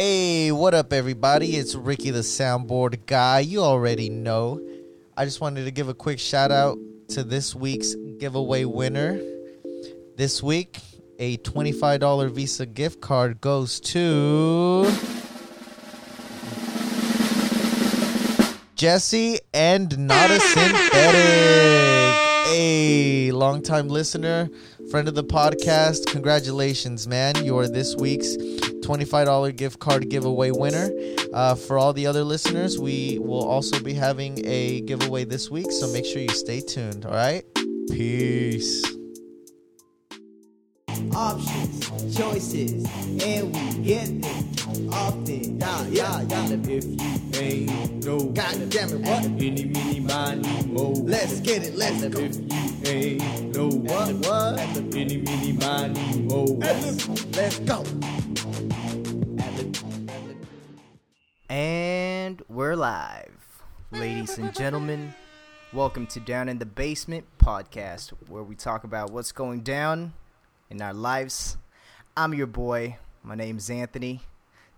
Hey, what up, everybody? It's Ricky the Soundboard Guy. You already know. I just wanted to give a quick shout out to this week's giveaway winner. This week, a $25 Visa gift card goes to Jesse and Not a Synthetic. A longtime listener, friend of the podcast. Congratulations, man. You are this week's $25 gift card giveaway winner. Uh, for all the other listeners, we will also be having a giveaway this week, so make sure you stay tuned. All right? Peace. options, choices, and we get them often. Yeah, yeah, yeah. If you ain't no, God damn it, what? Any, mini, miny, mo. Let's get it, let's go. If you ain't no, what, what? Any, mini, miny, mo. Let's go. And we're live. Ladies and gentlemen, welcome to Down in the Basement podcast, where we talk about what's going down in our lives. I'm your boy. My name's Anthony.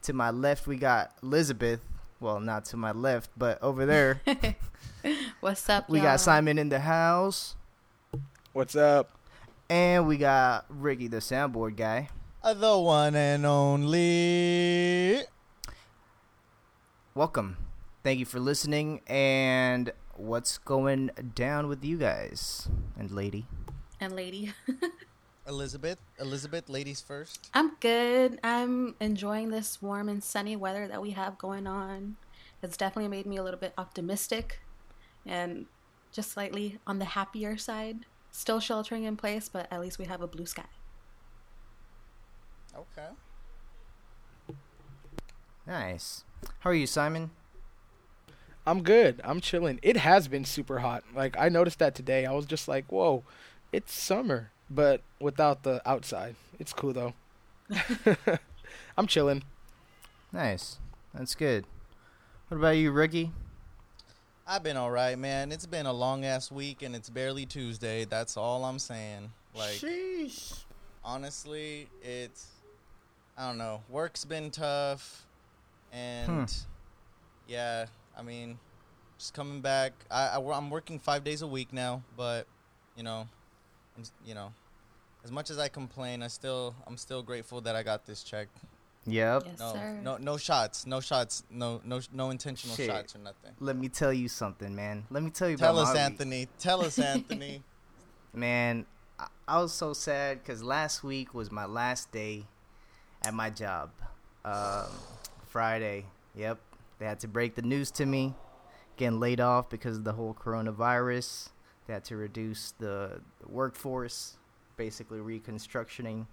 To my left, we got Elizabeth. Well, not to my left, but over there, What's up, we y'all? got Simon in the house. What's up? And we got Ricky, the soundboard guy. The one and only. Welcome. Thank you for listening. And what's going down with you guys and lady? And lady. Elizabeth. Elizabeth, ladies first. I'm good. I'm enjoying this warm and sunny weather that we have going on. It's definitely made me a little bit optimistic and just slightly on the happier side. Still sheltering in place, but at least we have a blue sky. Okay. Nice. How are you, Simon? I'm good. I'm chilling. It has been super hot. Like I noticed that today. I was just like, "Whoa, it's summer," but without the outside. It's cool though. I'm chilling. Nice. That's good. What about you, Ricky? I've been all right, man. It's been a long ass week and it's barely Tuesday. That's all I'm saying. Like, Sheesh. honestly, it's I don't know. Work's been tough, and Hmm. yeah, I mean, just coming back. I, I am working five days a week now, but you know, I'm you know, as much as I complain, I still I'm still grateful that I got this check. Yep. Yes, No, sir. no, no shots, no shots, no, no, no intentional Shit. shots or nothing. Let me tell you something, man. Let me tell you Tell about us, my week. Anthony. Tell us, Anthony. Man, I, I was so sad because last week was my last day at my job. Um, Friday. Yep. They had to break the news to me. Getting laid off because of the whole coronavirus. They had to reduce the, workforce, basically reconstructing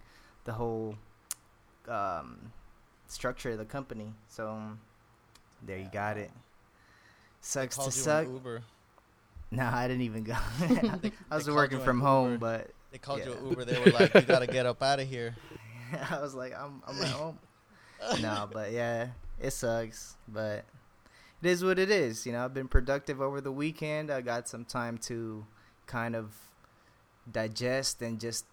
the whole um, structure of the company. So um, there you got it. Sucks to suck. Uber. No, I didn't even go. They- I was working from home, Uber. but They called you Yeah. an Uber. They were like, "You gotta get up out of here." I was like, I'm, I'm at home. No, but yeah, it sucks. But it is what it is. You know, I've been productive over the weekend. I got some time to kind of digest and just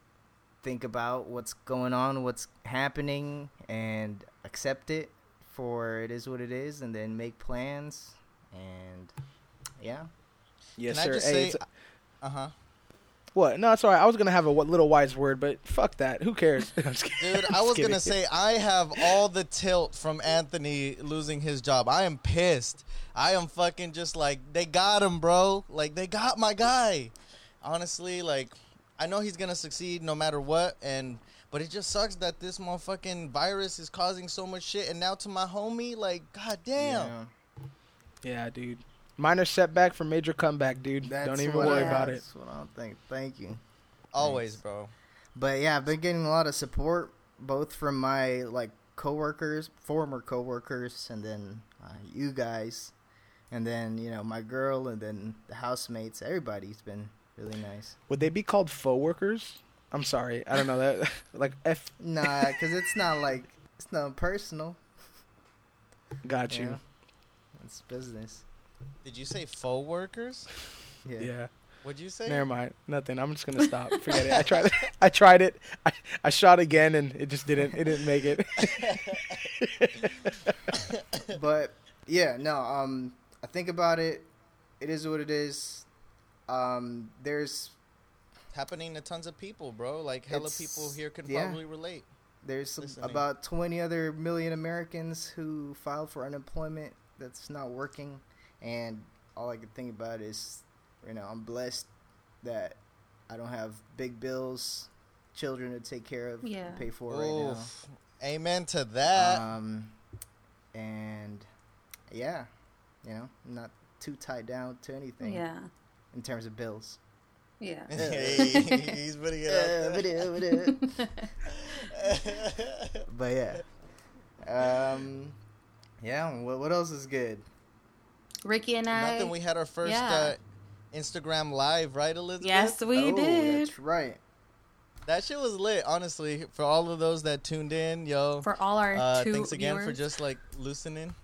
think about what's going on, what's happening, and accept it for it is what it is, and then make plans. And yeah, Yes, Can sir. I just Hey, say, uh huh. What? No, it's alright. I was gonna have a little wise word, but fuck that. Who cares? I'm just kidding. Dude, I'm I was gonna say I have all the tilt from Anthony losing his job. I am pissed. I am fucking just like they got him, bro. Like they got my guy. Honestly, like I know he's gonna succeed no matter what, and but it just sucks that this motherfucking virus is causing so much shit. And now to my homie, like, goddamn. yeah. Yeah, dude. Minor setback for major comeback, dude. That's Don't even worry I- about it. That's what I think. Thank you. Always, bro. But yeah, I've been getting a lot of support both from my like coworkers, former coworkers, and then uh, you guys, and then you know my girl, and then the housemates. Everybody's been really nice. Would they be called faux workers? I'm sorry. I don't know that. like F. Nah, because it's not like it's not personal. Got you. Yeah. It's business. Did you say faux workers? Yeah. Yeah. What'd you say? Never mind. Nothing. I'm just gonna stop. Forget it. I tried. It. I tried it. I, I shot again, and it just didn't. It didn't make it. but yeah, no. Um, I think about it. It is what it is. Um, there's Happening to tons of people, bro. Like hella people here could yeah. probably relate. there's some, about 20 other million Americans who filed for unemployment that's not working, and all I can think about is, you know, I'm blessed that I don't have big bills, children to take care of, Yeah. pay for right now. Amen to that. Um, and yeah, you know, I'm not too tied down to anything Yeah. in terms of bills. Yeah. hey, he's putting it out there. but yeah, um, yeah. What, what else is good? Ricky and I. Nothing. We had our first yeah. uh, Instagram live, right, Elizabeth? yes, we oh, did. That's right. That shit was lit. Honestly, for all of those that tuned in, yo. For all our uh, two thanks again viewers. for just like listening.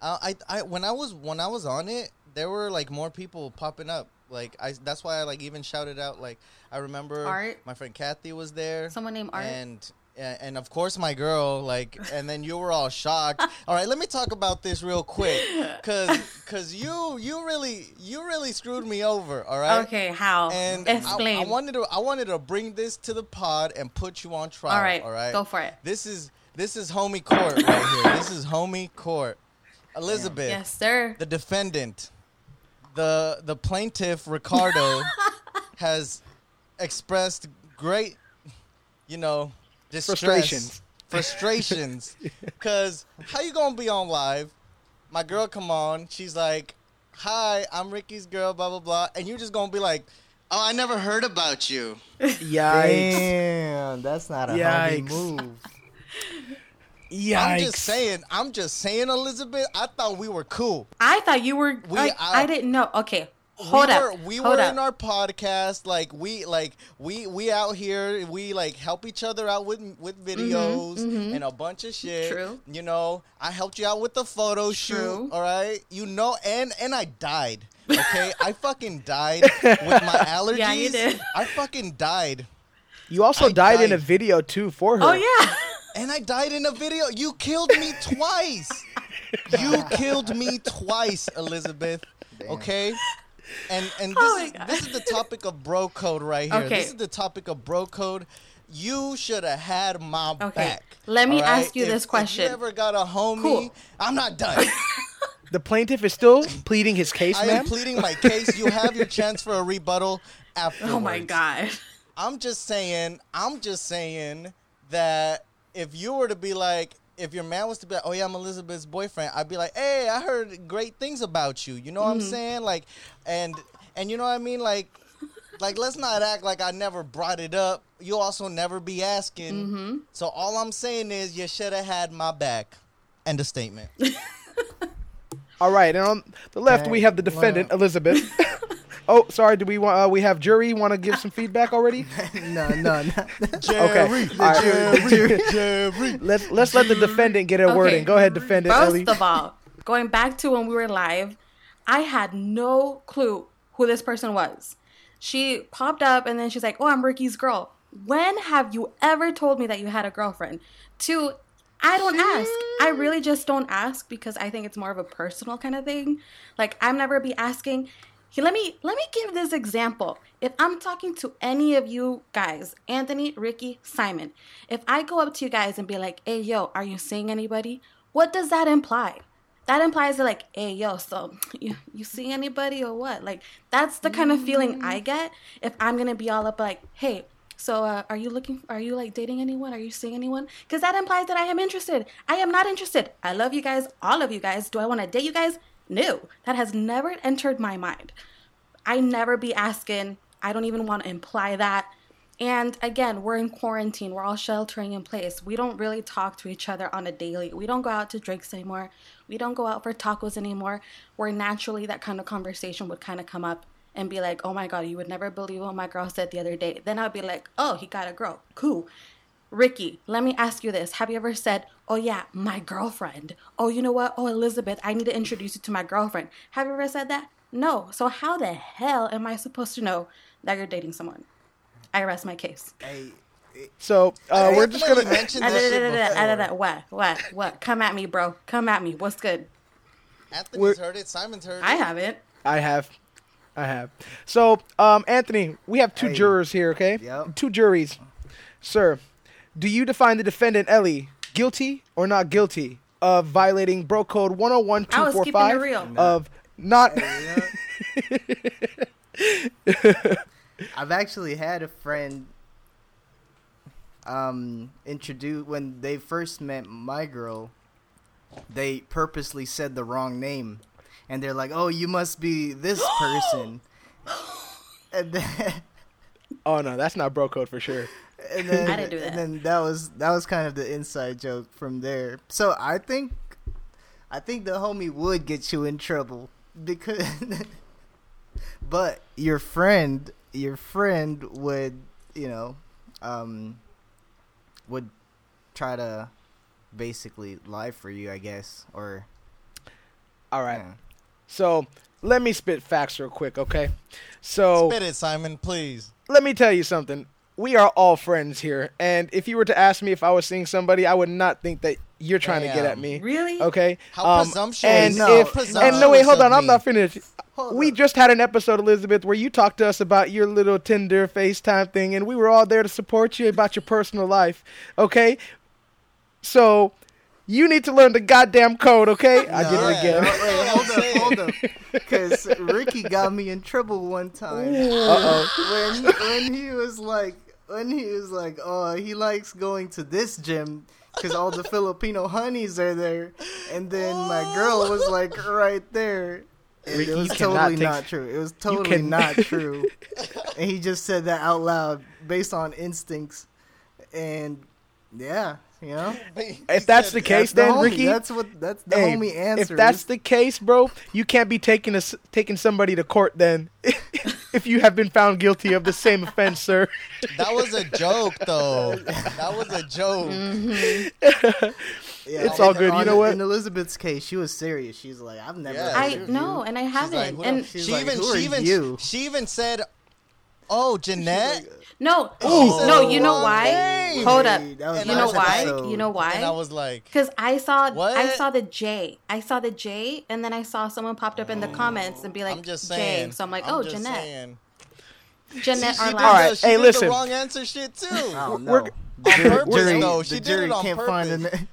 Uh, I, I, when I was when I was on it, there were like more people popping up. Like I, that's why I like even shouted out. Like I remember Art. my friend Kathy was there. Someone named Art. and and of course my girl like and then you were all shocked all right let me talk about this real quick because because you you really you really screwed me over all right okay, how? and Explain. I, I wanted to i wanted to bring this to the pod and put you on trial all right, all right go for it. this is this is homie court right here this is homie court elizabeth Yes, sir. the defendant the the plaintiff ricardo has expressed great you know distress, Frustrations. frustrations because how you gonna be on live my girl come on she's like hi i'm ricky's girl blah blah blah and you're just gonna be like oh i never heard about you Yikes! Damn, that's not a Yikes. move. Yikes! i'm just saying i'm just saying elizabeth i thought we were cool I thought you were. We- like, I- I didn't know. Okay, hold we up. Were, we hold were up. in our podcast, like we like we we out here, we like help each other out with with videos and a bunch of shit. Mm-hmm, True. You know, I helped you out with the photo True. shoot. All right, you know, and and I died. Okay, I fucking died with my allergies. Yeah, you did. I fucking died, You also I died, in a video too for her. oh yeah. and I died in a video. You killed me twice. You killed me twice, Elizabeth. Okay. And and this Oh is this is the topic of bro code right here. Okay. This is the topic of bro code. You should have had my Okay, back. let me all right? ask you If- this If question. you ever got a homie, Cool. I'm not done. The plaintiff is still pleading his case, I am ma'am. pleading my case. You have your chance for a rebuttal afterwards. Oh my god. I'm just saying, I'm just saying that if you were to be like, if your man was to be like, oh yeah, I'm Elizabeth's boyfriend, I'd be like, hey, I heard great things about you. You know what I'm Mm-hmm. saying? Like, and and you know what I mean? Like, like let's not act like I never brought it up. You also never be asking. Mm-hmm. So all I'm saying is, you should have had my back. End of statement. All right, and on the left we have the defendant, Elizabeth. oh, sorry. Do we want? Uh, we have jury. Want to give some feedback already? no, no, no. Jerry, All right. Jerry, Jerry. Let's let's let the defendant get a word in. Go ahead, defendant Ellie. First of all, going back to when we were live, I had no clue who this person was. She popped up and then she's like, "Oh, I'm Ricky's girl." When have you ever told me that you had a girlfriend? Two, I don't ask. I really just don't ask because I think it's more of a personal kind of thing. Like I'm never be asking. Let me let me give this example. If I'm talking to any of you guys, Anthony, Ricky, Simon, if I go up to you guys and be like, "Hey, yo, are you seeing anybody?" What does that imply? That implies that like, "Hey, yo, so you you see anybody or what?" Like that's the kind of feeling I get if I'm gonna be all up like, "Hey, so uh, are you looking? Are you like dating anyone? Are you seeing anyone?" Because that implies that I am interested. I am not interested. I love you guys, all of you guys. Do I want to date you guys? No, that has never entered my mind. I never be asking. I don't even want to imply that. And again, we're in quarantine. We're all sheltering in place. We don't really talk to each other on a daily. We don't go out to drinks anymore. We don't go out for tacos anymore. Where naturally that kind of conversation would kind of come up and be like, oh my God, you would never believe what my girl said the other day. Then I'd be like, oh, he got a girl. Cool. Ricky, let me ask you this. Have you ever said, oh yeah, my girlfriend? Oh, you know what? Oh, Elizabeth, I need to introduce you to my girlfriend. Have you ever said that? No. So how the hell am I supposed to know that you're dating someone? I rest my case. Hey, So uh, we're just gonna. mention this da, da, shit da, da, da, da, da. What? What? What? Come at me, bro. Come at me. What's good? Anthony's We're- heard it. Simon's heard it. I haven't. I have. I have. So, um, Anthony, we have two Hey. jurors here, okay? Yep. Two juries. Sir, do you define the defendant, Ellie, guilty or not guilty of violating Bro Code I was keeping it 101245 of not. I've actually had a friend um introduce when they first met my girl they purposely said the wrong name and they're like oh you must be this person and then oh, no, that's not Bro Code for sure. And then I didn't do that. and then that was that was kind of the inside joke from there so i think i think the homie would get you in trouble because but your friend your friend would you know um would try to basically lie for you i guess or All right. yeah. So, let me spit facts real quick, okay? So, Spit it, Simon, please. let me tell you something. We are all friends here, and if you were to ask me if I was seeing somebody, I would not think that you're trying to get at me. Really? Okay. How Um, presumptuous. And No, if presumptuous and no wait, hold of on, I'm not finished. Hold we up. just had an episode, Elizabeth, where you talked to us about your little Tinder FaceTime thing, and we were all there to support you about your personal life. Okay. So you need to learn the goddamn code, okay? I did it again. Wait, hold up, hold up. Because Ricky got me in trouble one time. Uh oh. when when he was like when he was like oh he likes going to this gym because all the Filipino honeys are there, and then my girl was like right there. And it was totally take- not true. It was totally can- not true. and he just said that out loud based on instincts. And yeah, you know. If that's the case, That's the then homie. Ricky, That's what that's the hey, homie answer. if that's the case, bro, you can't be taking a, taking somebody to court then. if you have been found guilty of the same offense, sir. That was a joke, though. That was a joke. Mm-hmm. Yeah, It's all good. You know what? In Elizabeth's case, she was serious. She's like, I've never. Yeah. I of no, you. and I haven't. like, and she like, even she even you?" she even said, "Oh, Jeanette." no, Ooh. no. You know why? name. Hold up. Hey, that was And You know why? like- You know And I was like, Because I saw I saw the J. I saw the J, and then I saw someone popped up in the comments and be like "I'm just J. saying." So I'm like, I'm oh, just Jeanette, saying. Jeanette She, she did All right, she hey, did listen. the wrong answer shit too. Oh, no. We're- On purpose, jury, though. the She did it on can't find purpose. an,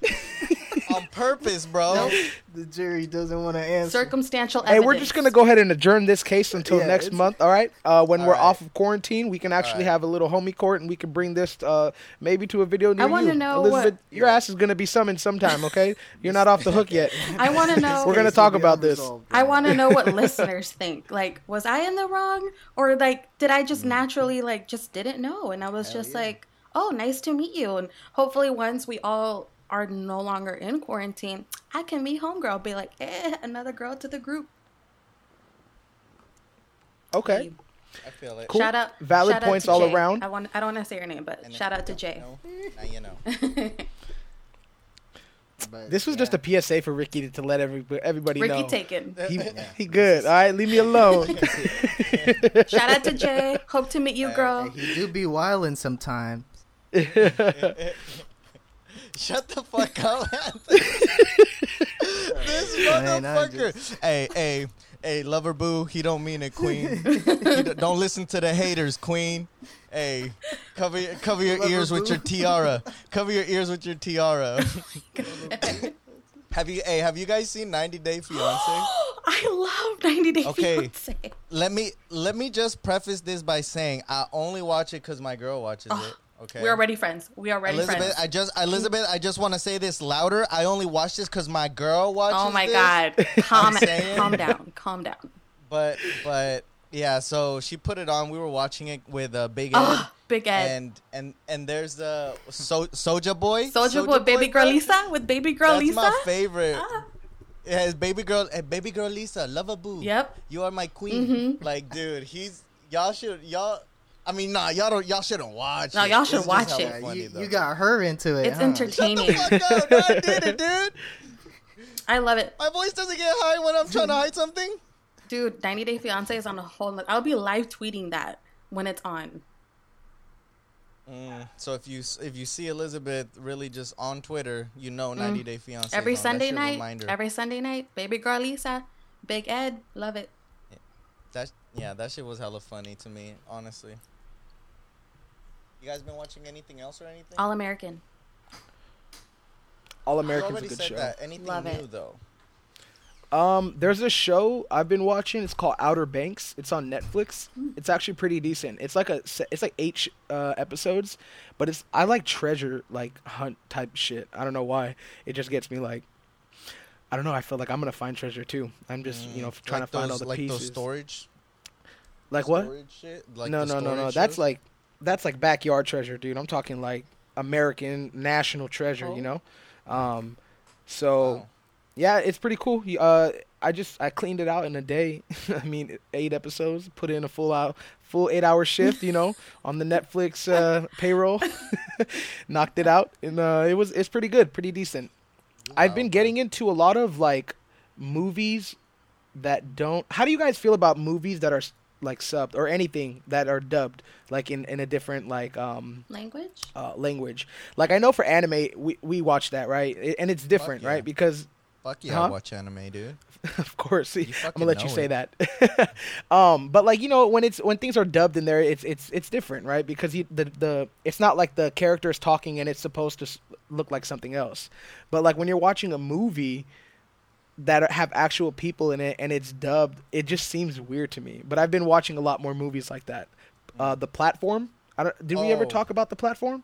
on purpose, bro. The jury doesn't want to answer. Circumstantial evidence. Hey, we're just gonna go ahead and adjourn this case until Yeah, next it's- month. All right. Uh, when All we're right. off of quarantine, we can actually right. have a little homie court, and we can bring this uh, maybe to a video near I wanna you. know what- your ass is gonna be summoned sometime. Okay, you're not off the hook yet. I want to know. We're gonna talk about this. unresolved. I want to know what listeners think. Like, was I in the wrong, or like, did I just naturally like just didn't know, and I was just like, oh, nice to meet you, and hopefully once we all are no longer in quarantine, I can meet homegirl, be like, eh, another girl to the group. Okay. I feel it. Cool. Shout out, Valid shout points to all Jay. around. I want, I don't want to say your name, but And shout out to Jay. know, Now you know. But, This was yeah. just a PSA for Ricky to, to let everybody everybody Ricky know. Ricky taken. He, he good. All right, leave me alone. Shout out to Jay. Hope to meet you, girl. He do be wilding sometimes. Shut the fuck up, Anthony. this motherfucker. Hey, hey, hey, lover boo. He don't mean it, queen. Don't listen to the haters, queen. Hey, cover your, cover your Lover ears with your tiara. Cover your ears with your tiara. Oh have you? Hey, have you guys seen 90 Day Fiance? I love 90 Day Okay. Fiance. let me let me just preface this by saying I only watch it because my girl watches it. Okay. We're already friends. We are already Elizabeth, friends. I just Elizabeth, I just want to say this louder. I only watch this because my girl watches. oh my this. god. Calm calm down. Calm down. But but yeah, so she put it on. We were watching it with uh, Big Ed, Oh, Big Ed. and and and there's the so Soja Boy, Soldier Boy, Baby Girl. Lisa with Baby Girl That's Lisa. That's my favorite. Ah. It has Baby Girl, eh, Baby Girl Lisa, love a boo. Yep. You are my queen. Mhm. Like, dude, he's y'all should y'all. I mean, nah, y'all don't. Y'all shouldn't watch. No, it. y'all should just watch it. Funny, you, though. you got her into it. It's huh? entertaining. Fuck up, no, I did it, dude. I love it. My voice doesn't get high when I'm trying to hide something. Dude, 90 Day Fiance is on a whole. noth- I'll be live tweeting that when it's on. Mm, so if you if you see Elizabeth really just on Twitter, you know 90 Day Fiance. Mm. Every is on. Sunday your night, Reminder. every Sunday night, baby girl Lisa, Big Ed, love it. That yeah, that shit was hella funny to me, honestly. You guys been watching anything else or anything? All American. All You American's a good said show. that. Anything Love new it. though? Um, there's a show I've been watching. It's called Outer Banks. It's on Netflix. It's actually pretty decent. It's like a it's like eight sh- uh, episodes, but it's I like treasure like hunt type shit. I don't know why. It just gets me like I don't know. I feel like I'm gonna find treasure too. I'm just you know Mm, trying like to find all the like pieces. those storage. like what? Storage shit? Like no, the no, no, no. storage That's like that's like backyard treasure, dude. I'm talking like American national treasure. You know. Um, so. Wow. Yeah, it's pretty cool. Uh, I just I cleaned it out in a day. I mean, eight episodes. Put in a full out, full eight hour shift. You know, on the Netflix uh, payroll. Knocked it out, and uh, it was it's pretty good, pretty decent. I've been getting into a lot of like movies that don't. How do you guys feel about movies that are like subbed or anything that are dubbed like in in a different like um Language? uh, language? Like I know for anime, we we watch that right, I- and it's different, yeah. right? Because Fuck yeah, Huh? I watch anime, dude. of course. I'm gonna let you say it. that. um, but like you know, when it's when things are dubbed in there, it's it's it's different, right? Because you, the the it's not like the character is talking and it's supposed to look like something else. But like when you're watching a movie that have actual people in it and it's dubbed, it just seems weird to me. But I've been watching a lot more movies like that. Uh, the platform. I don't, did we ever Oh. talk about the platform?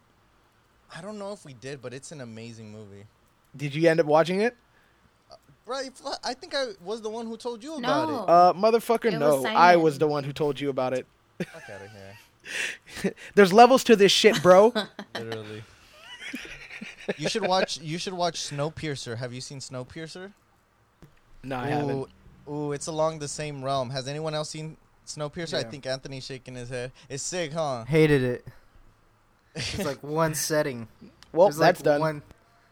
I don't know if we did, but it's an amazing movie. Did you end up watching it? Right, I think I was the one who told you about No. it. Uh, motherfucker, It no. was I was the one who told you about it. Fuck out of here. There's levels to this shit, bro. Literally. you should watch. You should watch Snowpiercer. Have you seen Snowpiercer? No, I haven't. Ooh, ooh, it's along the same realm. Has anyone else seen Snowpiercer? I think Anthony's shaking his head. It's sick, huh? Hated it. It's like one setting. Well, There's that's like done. One,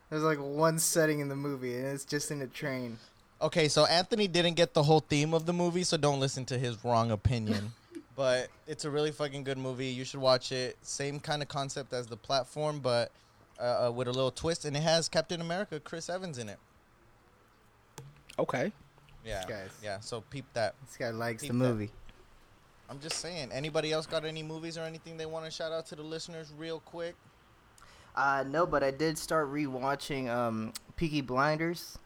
there's like one setting in the movie, and it's just in a train. Okay, so Anthony didn't get the whole theme of the movie, so don't listen to his wrong opinion. but it's a really fucking good movie. You should watch it. Same kind of concept as the platform, but uh, uh, with a little twist, and it has Captain America, Chris Evans in it. Okay. Yeah, Guys. yeah. So peep that. This guy likes Keep the that. movie. I'm just saying. Anybody else got any movies or anything they want to shout out to the listeners real quick? Uh, no, but I did start rewatching um, Peaky Blinders.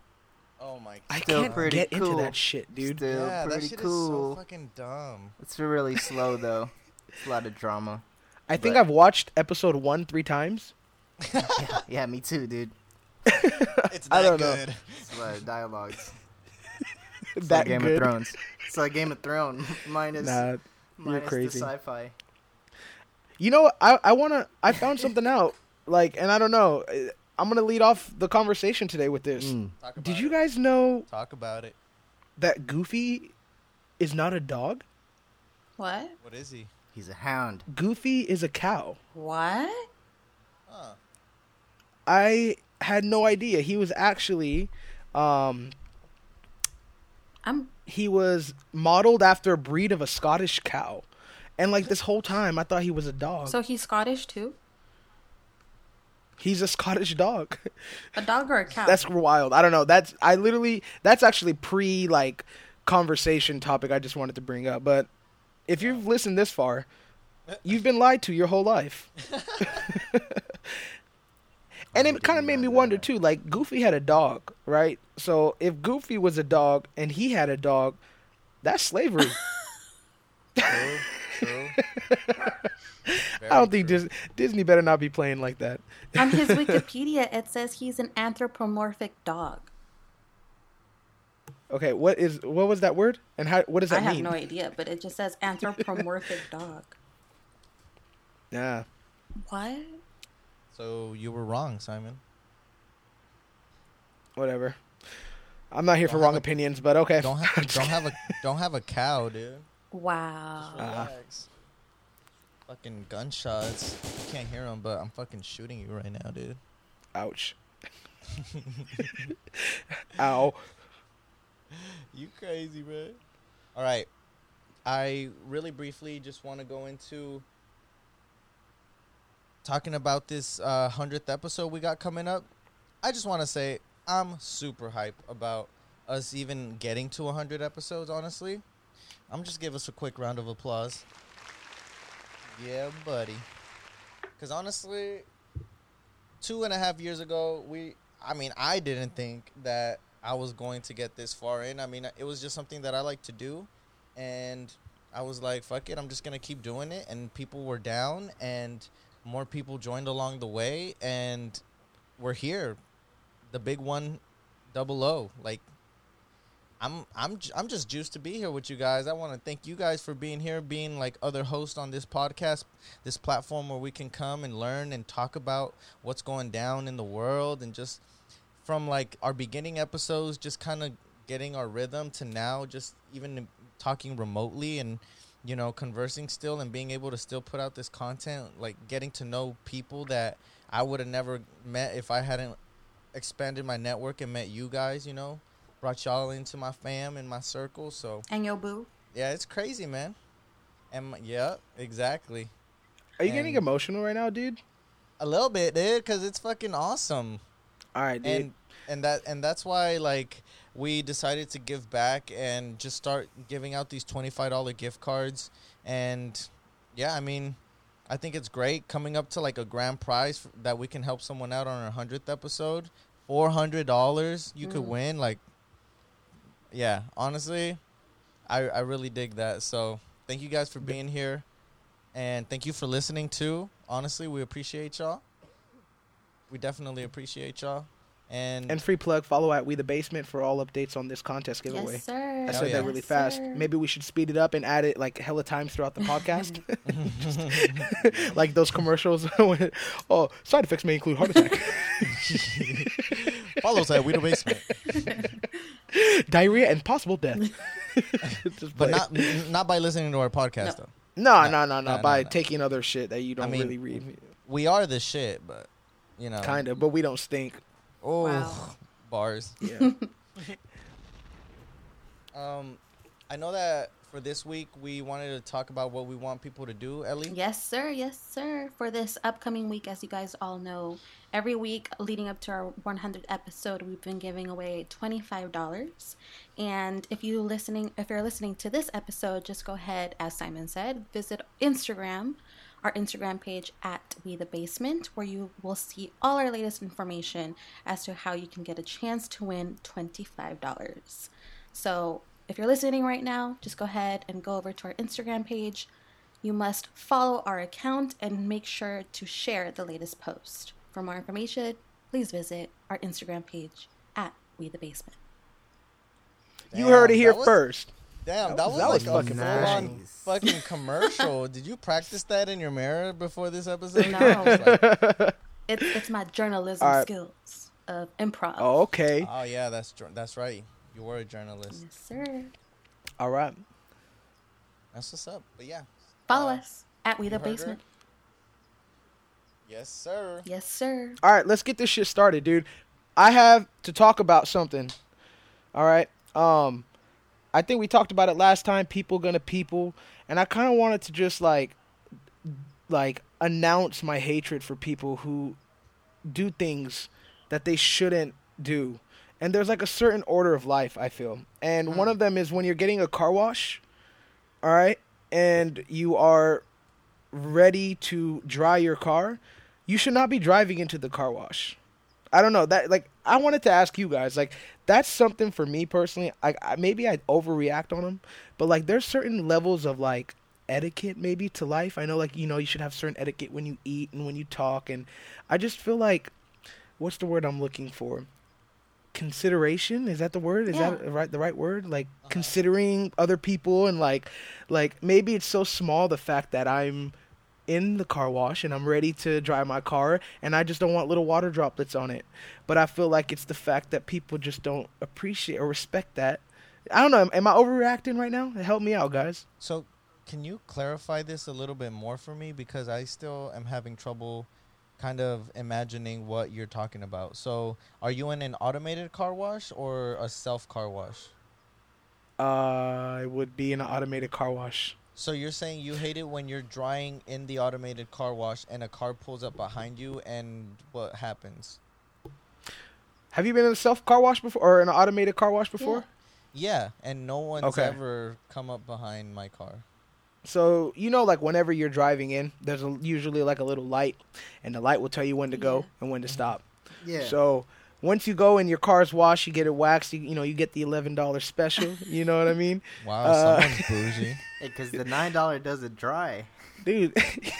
Oh my. God. I Still can't pretty get into that shit, dude. Still yeah, that pretty shit cool. is so fucking dumb. It's really slow though. It's a lot of drama. I think I've watched episode one three times. yeah, yeah, me too, dude. It's I that don't know. good. It's a lot of dialogues. It's that like Game good. of Thrones. It's like Game of Thrones minus Nah, minus crazy. the sci-fi. you know what? I I wanna. I found something out. Like, and I don't know. uh, I'm gonna lead off the conversation today with this. Mm. Talk about Did you it. guys know talk about it? that Goofy is not a dog? What? What is he? He's a hound. Goofy is a cow. What? Huh. I had no idea. He was actually, um, I'm he was modeled after a breed of a Scottish cow, and like this whole time, I thought he was a dog. so he's Scottish too? He's a Scottish dog. A dog or a cow? That's wild. I don't know. That's I literally that's actually pre like conversation topic I just wanted to bring up. But if you've listened this far, you've been lied to your whole life. and it kind of made me wonder too. Like Goofy had a dog, right? So if Goofy was a dog and he had a dog, that's slavery. True. True. I don't think Dis- Disney better not be playing like that. On his Wikipedia, it says he's an anthropomorphic dog. Okay, what is what was that word? And how what does that I that have no idea, but it just says anthropomorphic dog. Yeah. What? So you were wrong, Simon. Whatever. I'm not here for Don't wrong a- opinions, but okay. Don't have don't have a don't have a cow, dude. Wow. Relax. Fucking gunshots. You can't hear them, but I'm fucking shooting you right now, dude. Ouch. Ow. You crazy, bro. All right. I really briefly just want to go into talking about this uh, 100th episode we got coming up. I just want to say I'm super hype about us even getting to 100 episodes, honestly. I'm just give us a quick round of applause. Yeah, buddy. Because honestly, two and a half years ago, we, I mean, I didn't think that I was going to get this far in. I mean, it was just something that I like to do. And I was like, fuck it, I'm just going to keep doing it. And people were down, and more people joined along the way. And we're here. The big one, double O. Like, I'm I'm I'm just juiced to be here with you guys. I want to thank you guys for being here, being like other hosts on this podcast, this platform where we can come and learn and talk about what's going down in the world and just from like our beginning episodes just kind of getting our rhythm to now just even talking remotely and you know conversing still and being able to still put out this content like getting to know people that I would have never met if I hadn't expanded my network and met you guys, you know brought y'all into my fam and my circle. So And yo, boo. yeah, it's crazy, man. And my, yeah, exactly. Are you getting emotional right now, dude? A little bit, dude, because it's fucking awesome. All right, dude. And and that and that's why like we decided to give back and just start giving out these twenty five dollar gift cards. And yeah, I mean, I think it's great coming up to like a grand prize f- that we can help someone out on our hundredth episode. Four hundred dollars you could Mm. win. Like, yeah, honestly, I I really dig that. So thank you guys for being here, and thank you for listening too. Honestly, we appreciate y'all. We definitely appreciate y'all. And, and free plug, follow at We the Basement for all updates on this contest giveaway. Yes, sir. I Hell said yeah. that really Yes, fast. sir. Maybe we should speed it up and add it like hella times throughout the podcast. like those commercials. when, oh, side effects may include heart attack, follow us at We the Basement, diarrhea, and possible death. But not not by listening to our podcast No. though. no, no, no, no, no, no, By no. taking other shit that you don't mean, really read, We are the shit, but you know, kind of, but we don't stink. Oh, Wow. bars. Yeah. Um, I know that for this week we wanted to talk about what we want people to do. Ellie. Yes, sir. Yes, sir. For this upcoming week, as you guys all know, every week leading up to our 100th episode, we've been giving away $25. And if you listening, if you're listening to this episode, just go ahead, as Simon said, visit Instagram, our Instagram page at We the Basement, where you will see all our latest information as to how you can get a chance to win $25. So if you're listening right now, just go ahead and go over to our Instagram page. You must follow our account and make sure to share the latest post. For more information, please visit our Instagram page at We the Basement. you heard it here was- first. Damn, That that was- was, that was like fucking a full-on nice. fucking commercial. Did you practice that in your mirror before this episode? No. Like, It's, it's my journalism All right. skills of improv. Oh, okay. oh yeah, that's that's right. You were a journalist. Yes, sir. All right. That's what's up. But yeah, Follow Uh, us at We the heard her? Basement. yes sir. Yes, sir. All right, let's get this shit started, dude. I have to talk about something. All right. Um I think we talked about it last time, people gonna people, and I kind of wanted to just like like announce my hatred for people who do things that they shouldn't do. And there's like a certain order of life, I feel. And one of mm. them is when you're getting a car wash, all right? And you are ready to dry your car, you should not be driving into the car wash. I don't know that like I wanted to ask you guys like that's something for me personally. I, I maybe I overreact on them, but like there's certain levels of like etiquette maybe to life. I know like you know you should have certain etiquette when you eat and when you talk, and I just feel like what's the word I'm looking for? Consideration is that the word? Is Yeah. that right? The right word? Like uh-huh. considering other people and like like maybe it's so small the fact that I'm in the car wash and I'm ready to drive my car and I just don't want little water droplets on it. But I feel like it's the fact that people just don't appreciate or respect that. I don't know. Am I overreacting right now? Help me out, guys. So, can you clarify this a little bit more for me because I still am having trouble kind of imagining what you're talking about. So, are you in an automated car wash or a self car wash? Uh, it would be in an automated car wash. So you're saying you hate it when you're drying in the automated car wash and a car pulls up behind you and what happens? Have you been in a self car wash before or an automated car wash before? Yeah, and no one's Okay. ever come up behind my car. So you know, like whenever you're driving in, there's a, usually like a little light, and the light will tell you when to go Yeah. and when to stop. Yeah. So once you go and your car's washed, you get it waxed. You, you know, you get the eleven dollars special. you know what I mean, Wow, Uh, someone's bougie. because the nine dollar doesn't dry. dude?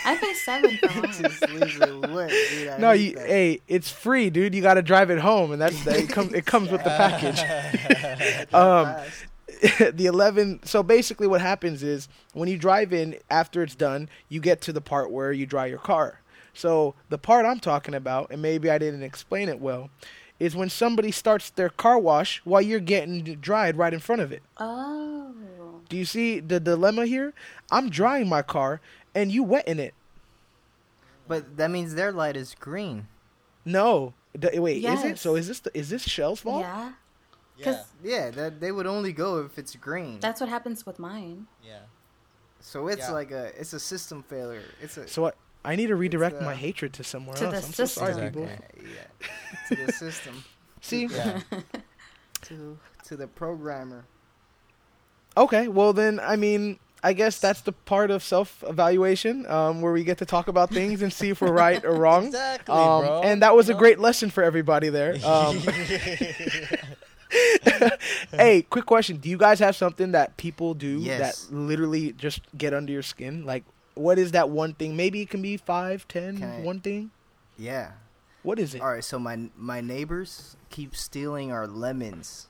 I pay seven for It mine. just leaves it wet. Dude, I no, you. that. Hey, it's free, dude. You got to drive it home, and that's that. It comes. It comes with the package. Um, the 11 so basically what happens is when you drive in after it's done you get to the part where you dry your car so the part i'm talking about and maybe i didn't explain it well is when somebody starts their car wash while you're getting dried right in front of it Oh. Do you see the dilemma here i'm drying my car and you wetting it But that means their light is green. no D- wait is it so is this the, is this shell's fault Yeah. yeah, 'Cause- Yeah, that they would only go if it's green. That's what happens with mine. yeah. so it's Yeah. like a it's a system failure. It's a so I, I need to redirect the- my hatred to somewhere To else the i'm so sorry system. people Exactly. yeah, to the system, see Yeah. to to the programmer. Okay, well then, I mean, I guess that's the part of self-evaluation um, where we get to talk about things and see if we're right or wrong. Exactly, Um, bro. and that was a know? great lesson for everybody there. Um, hey, quick question: Do you guys have something that people do Yes. that literally just get under your skin? Like, what is that one thing? Maybe it can be five, ten, I- one thing. Yeah. What is it? All right. So my my neighbors keep stealing our lemons,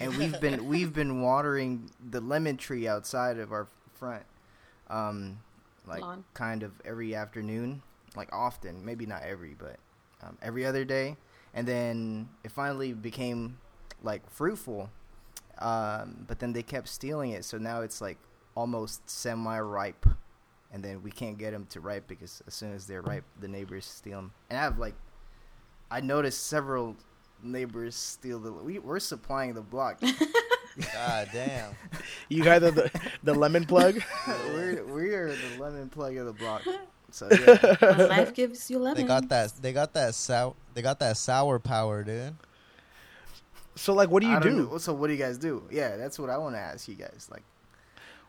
and we've been we've been watering the lemon tree outside of our front, um, like Lawn. kind of every afternoon, like often, maybe not every, but um, every other day, and then it finally became like fruitful, um, but then they kept stealing it, so now it's like almost semi-ripe, and then we can't get them to ripe because as soon as they're ripe, the neighbors steal them, and I have like I noticed several neighbors steal the. We, we're supplying the block. God damn. You guys are the the lemon plug. we're we are the lemon plug of the block. So yeah, When life gives you lemons. They got that. They got that sour. They got that sour power, dude. So, like, what do you don't do? know. So what do you guys do? Yeah, that's what I want to ask you guys. Like,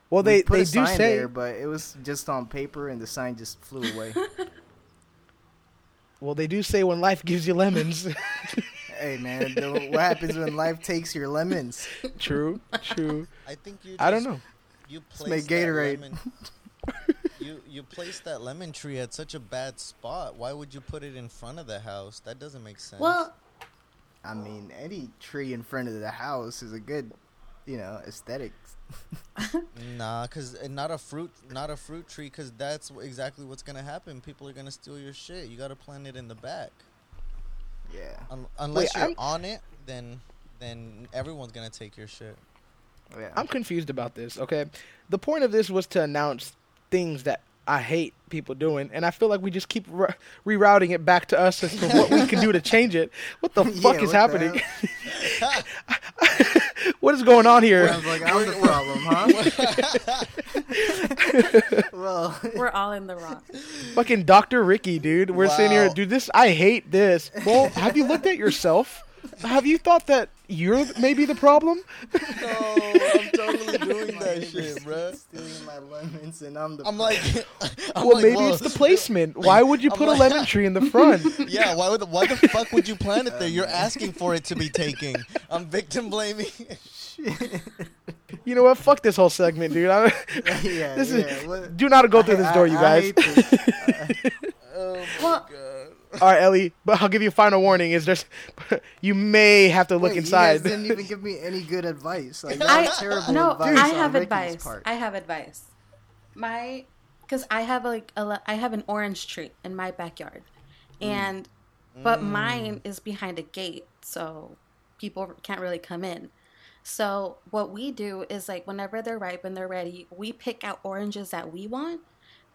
Well, we they put they a do say. there, but it was just on paper, and the sign just flew away. Well, they do say when life gives you lemons. Hey man, the, what happens when life takes your lemons? true, true. I think you. I don't know. You make placed that Gatorade. lemon- you you placed that lemon tree at such a bad spot. Why would you put it in front of the house? That doesn't make sense. Well, I mean, any tree in front of the house is a good, you know, aesthetic. nah, cause not a fruit, not a fruit tree, cause that's exactly what's gonna happen. People are gonna steal your shit. You gotta plant it in the back. Yeah. Un- unless Wait, you're I'm- on it, then then everyone's gonna take your shit. Yeah. I'm confused about this. Okay, the point of this was to announce things that I hate people doing, and I feel like we just keep re- rerouting it back to us as to what we can do to change it. What the Yeah, fuck is happening? what is going on here? Sounds like I'm the problem, huh? well, we're all in the wrong. Fucking Dr. Ricky, dude. We're sitting here, dude. This I hate this. Well, have you looked at yourself? Have you thought that you're maybe the problem? No, I'm totally doing that shit, bruh. Stealing my lemons, and I'm the. I'm like, I'm well, like, maybe well, it's the placement. Why would you I'm put a lemon tree in the front? Yeah, why would why the fuck would you plant it there? You're asking for it to be taken. I'm victim blaming. You know what? Fuck this whole segment, dude. I, yeah, this yeah. is. what- Do not go through this door, I- you I guys. hate this. Oh my Well- god. All right, Ellie. But I'll give you a final warning: is there's, you may have to look Wait, inside. You guys didn't even give me any good advice. Like, I that's terrible no, advice I have advice. part. I have advice. My, because I have like a, I have an orange tree in my backyard, mm. and but mm. mine is behind a gate, so people can't really come in. So what we do is like whenever they're ripe and they're ready, we pick out oranges that we want.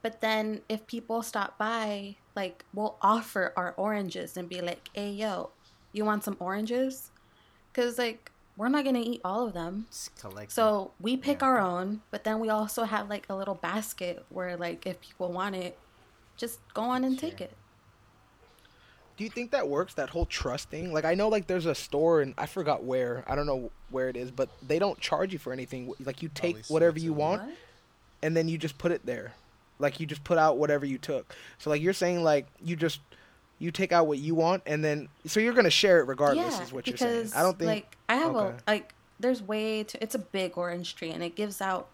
But then if people stop by, like we'll offer our oranges and be like, "Hey, yo, you want some oranges?" Because like we're not gonna eat all of them. So we pick Yeah. our own, but then we also have like a little basket where like if people want it, just go on and take it. Do you think that works? That whole trust thing. Like I know, like there's a store and I forgot where. I don't know where it is, but they don't charge you for anything. Like you take whatever you want, What? and then you just put it there. Like you just put out whatever you took. So like you're saying, like you just you take out what you want, and then so you're gonna share it regardless. is what you're saying. I don't think. like I have okay. a like there's way to it's a big orange tree and it gives out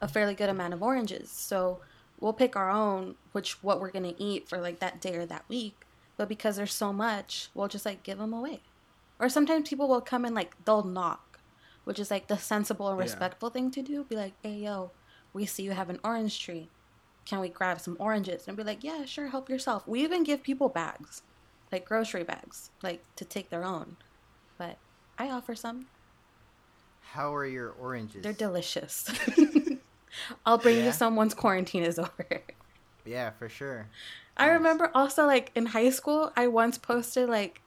a fairly good amount of oranges. So we'll pick our own which what we're gonna eat for like that day or that week. But because there's so much, we'll just like give them away. Or sometimes people will come and like they'll knock, which is like the sensible and Yeah. respectful thing to do. Be like, hey yo, we see you have an orange tree. Can we grab some oranges? And be like, yeah, sure, help yourself. We even give people bags, like grocery bags, like to take their own. But I offer some. How are your oranges? They're delicious. I'll bring Yeah? you some once quarantine is over. yeah, for sure. I remember also like in high school, I once posted like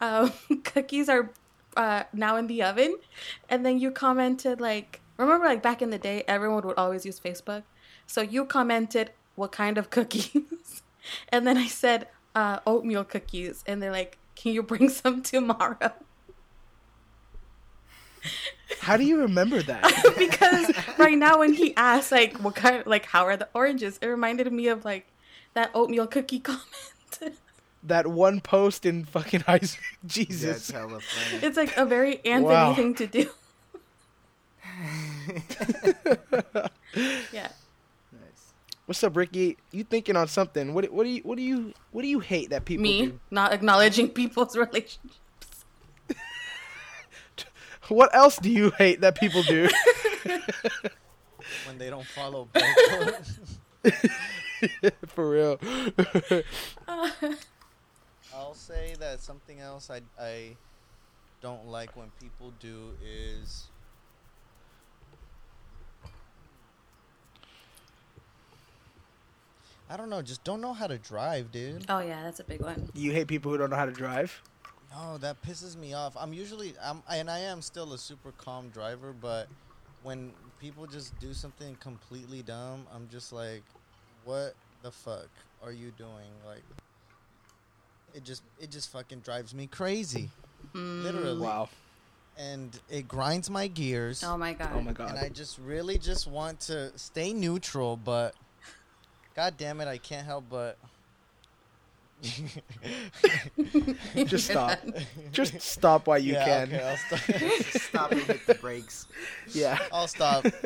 um, cookies are uh, now in the oven, and then you commented like remember like back in the day, everyone would always use Facebook, so you commented what kind of cookies, and then I said uh, oatmeal cookies, and they're like, can you bring some tomorrow? How do you remember that? because right now when he asked like what kind like how are the oranges it reminded me of like that oatmeal cookie comment that one post in fucking high school. Jesus. it's hella funny. it's like a very anthony Wow. thing to do yeah nice. What's up, Ricky? You thinking on something? What what do you what do you what do you hate that people me do? not acknowledging people's relationships What else do you hate that people do? when they don't follow Bro For real. I'll say that something else I I don't like when people do is I don't know, just don't know how to drive, dude. oh yeah that's a big one you hate people who don't know how to drive? No, that pisses me off. I'm usually I'm and I am still a super calm driver, but when people just do something completely dumb, I'm just like, what the fuck are you doing? Like it just it just fucking drives me crazy. Hmm. Literally. Wow. And it grinds my gears. oh my god Oh my god. And I just really just want to stay neutral, but god damn it, I can't help but Just stop. Just stop while you Yeah, can. okay, I'll stop. Stop and hit the brakes. Yeah. I'll stop.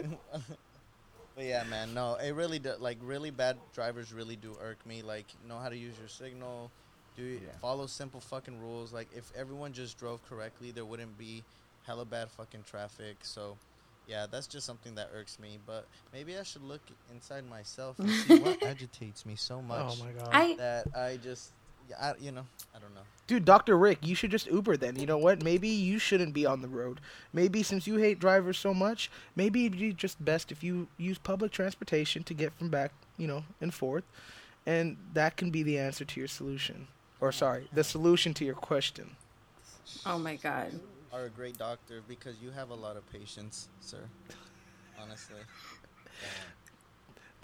but yeah, man, no, it really do, like really bad drivers really do irk me. Like know how to use your signal, do Yeah. follow simple fucking rules. Like if everyone just drove correctly, there wouldn't be hella bad fucking traffic. So yeah, that's just something that irks me. But maybe I should look inside myself and see what agitates me so oh much Oh my god. i that I just, yeah, I, you know, I don't know. Dude, Dr. Rick, you should just Uber then. You know what? Maybe you shouldn't be on the road. Maybe since you hate drivers so much, maybe it'd be just best if you use public transportation to get from back, you know, and forth. And that can be the answer to your solution. Or sorry, the solution to your question. oh my god Are a great doctor because you have a lot of patience, sir. Honestly.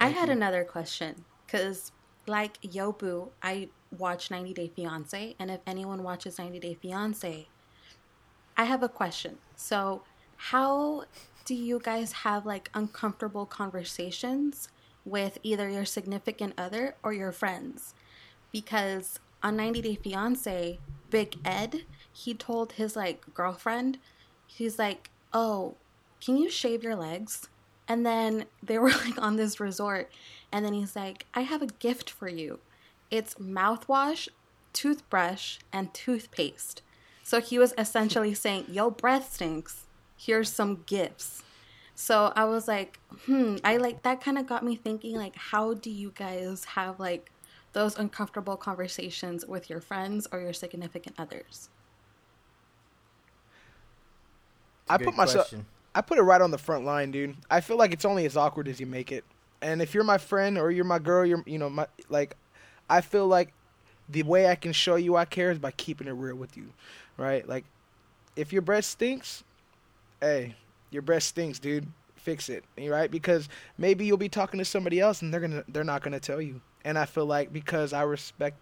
I had another question because, like Yobu, I watch 90 Day Fiance, and if anyone watches 90 Day Fiance, I have a question. So, how do you guys have like uncomfortable conversations with either your significant other or your friends? Because on 90 Day Fiance, Big Ed, he told his like girlfriend, he's like, "Oh, can you shave your legs?" And then they were like on this resort, and then he's like, I have a gift for you. It's mouthwash, toothbrush, and toothpaste. So he was essentially saying, Yo, breath stinks. Here's some gifts. So I was like, hmm, I like that kind of got me thinking, like, how do you guys have like those uncomfortable conversations with your friends or your significant others? I Good put myself question. I put it right on the front line, dude. I feel like it's only as awkward as you make it. And if you're my friend or you're my girl, you're you know my like I feel like the way I can show you I care is by keeping it real with you. Right? Like if your breath stinks, hey, your breath stinks, dude. Fix it, right? Because maybe you'll be talking to somebody else and they're gonna they're not gonna tell you. And I feel like because I respect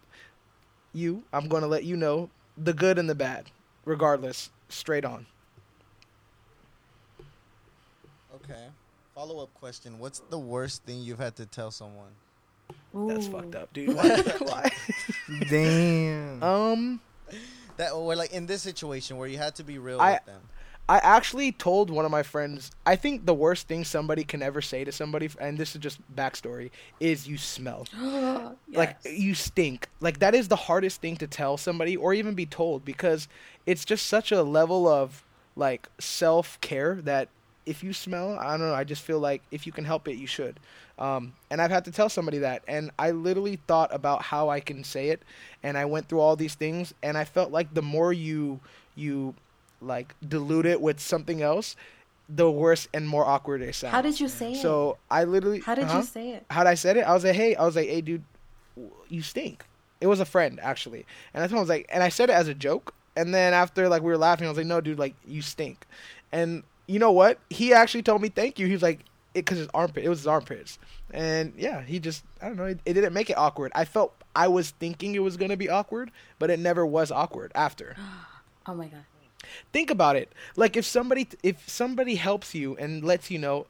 you, I'm gonna let you know the good and the bad, regardless, straight on. Okay. Follow up question: What's the worst thing you've had to tell someone? That's Ooh. fucked up, dude. Why? Why? Damn. Um, That or like in this situation where you had to be real I- with them. I actually told one of my friends. I think the worst thing somebody can ever say to somebody, and this is just backstory, is you smell. like you stink like that is the hardest thing to tell somebody or even be told because it's just such a level of like self-care that if you smell i don't know i just feel like if you can help it you should um, and i've had to tell somebody that and i literally thought about how i can say it and i went through all these things and i felt like the more you you like dilute it with something else the worse and more awkward it sounds How did you say it? so i literally How did huh? you say it? how'd I said it? I was like, hey, I was like, hey, dude, you stink. It was a friend actually, and I told him I was like, and I said it as a joke, and then after like we were laughing, I was like, no, dude, like you stink, and you know what? He actually told me thank you. He was like, it because his armpit, it was his armpits, and yeah, he just I don't know, it, it didn't make it awkward. I felt I was thinking it was gonna be awkward, but it never was awkward after Oh my god. think about it like if somebody if somebody helps you and lets you know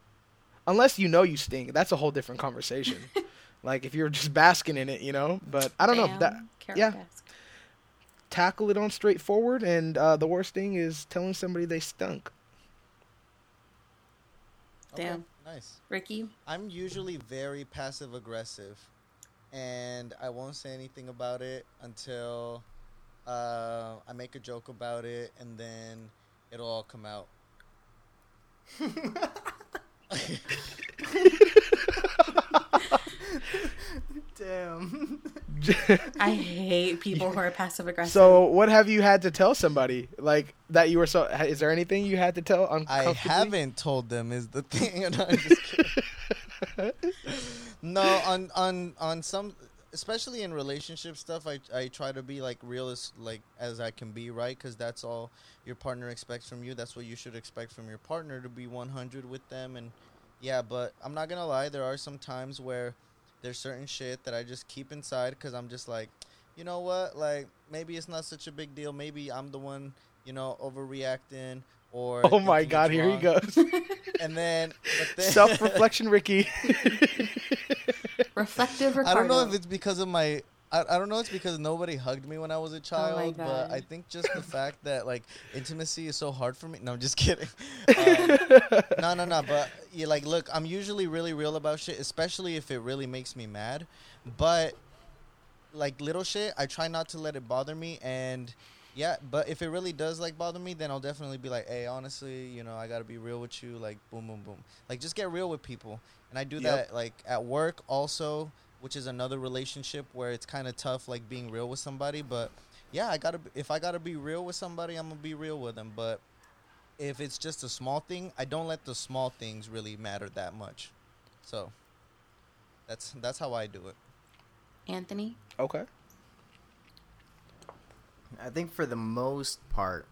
unless you know you stink that's a whole different conversation like if you're just basking in it you know but i don't know that yeah. Baskin. tackle it on straightforward and uh, the worst thing is telling somebody they stunk Damn. Nice. Ricky. I'm usually very passive aggressive, and I won't say anything about it until uh, I make a joke about it, and then it'll all come out. Damn. I hate people who are passive aggressive. so what have you had to tell somebody like that you were so is there anything you had to tell I haven't told them is the thing. No, I'm just kidding. no, on on on some, especially in relationship stuff, I I try to be like real as like as I can be, right? Because that's all your partner expects from you. That's what you should expect from your partner to be 100 with them. And yeah, but I'm not gonna lie, there are some times where there's certain shit that I just keep inside because I'm just like, you know what, like maybe it's not such a big deal. Maybe I'm the one, you know, overreacting. Or oh my god it's here he goes And then, then self-reflection ricky Reflective I don't know if it's because of my. I, I don't know. It's because nobody hugged me when I was a child, but I think just the fact that like intimacy is so hard for me. No, I'm just kidding. Um, no, no, no. But you like, look, I'm usually really real about shit, especially if it really makes me mad. But like little shit, I try not to let it bother me. And yeah, but if it really does like bother me, then I'll definitely be like, hey, honestly, you know, I gotta be real with you. Like, boom, boom, boom. Like, just get real with people. And I do Yep. that like at work also, which is another relationship where it's kind of tough, like being real with somebody. But yeah, I gotta. If I gotta be real with somebody, I'm gonna be real with them. But if it's just a small thing, I don't let the small things really matter that much. So that's that's how I do it. Anthony. okay I think for the most part,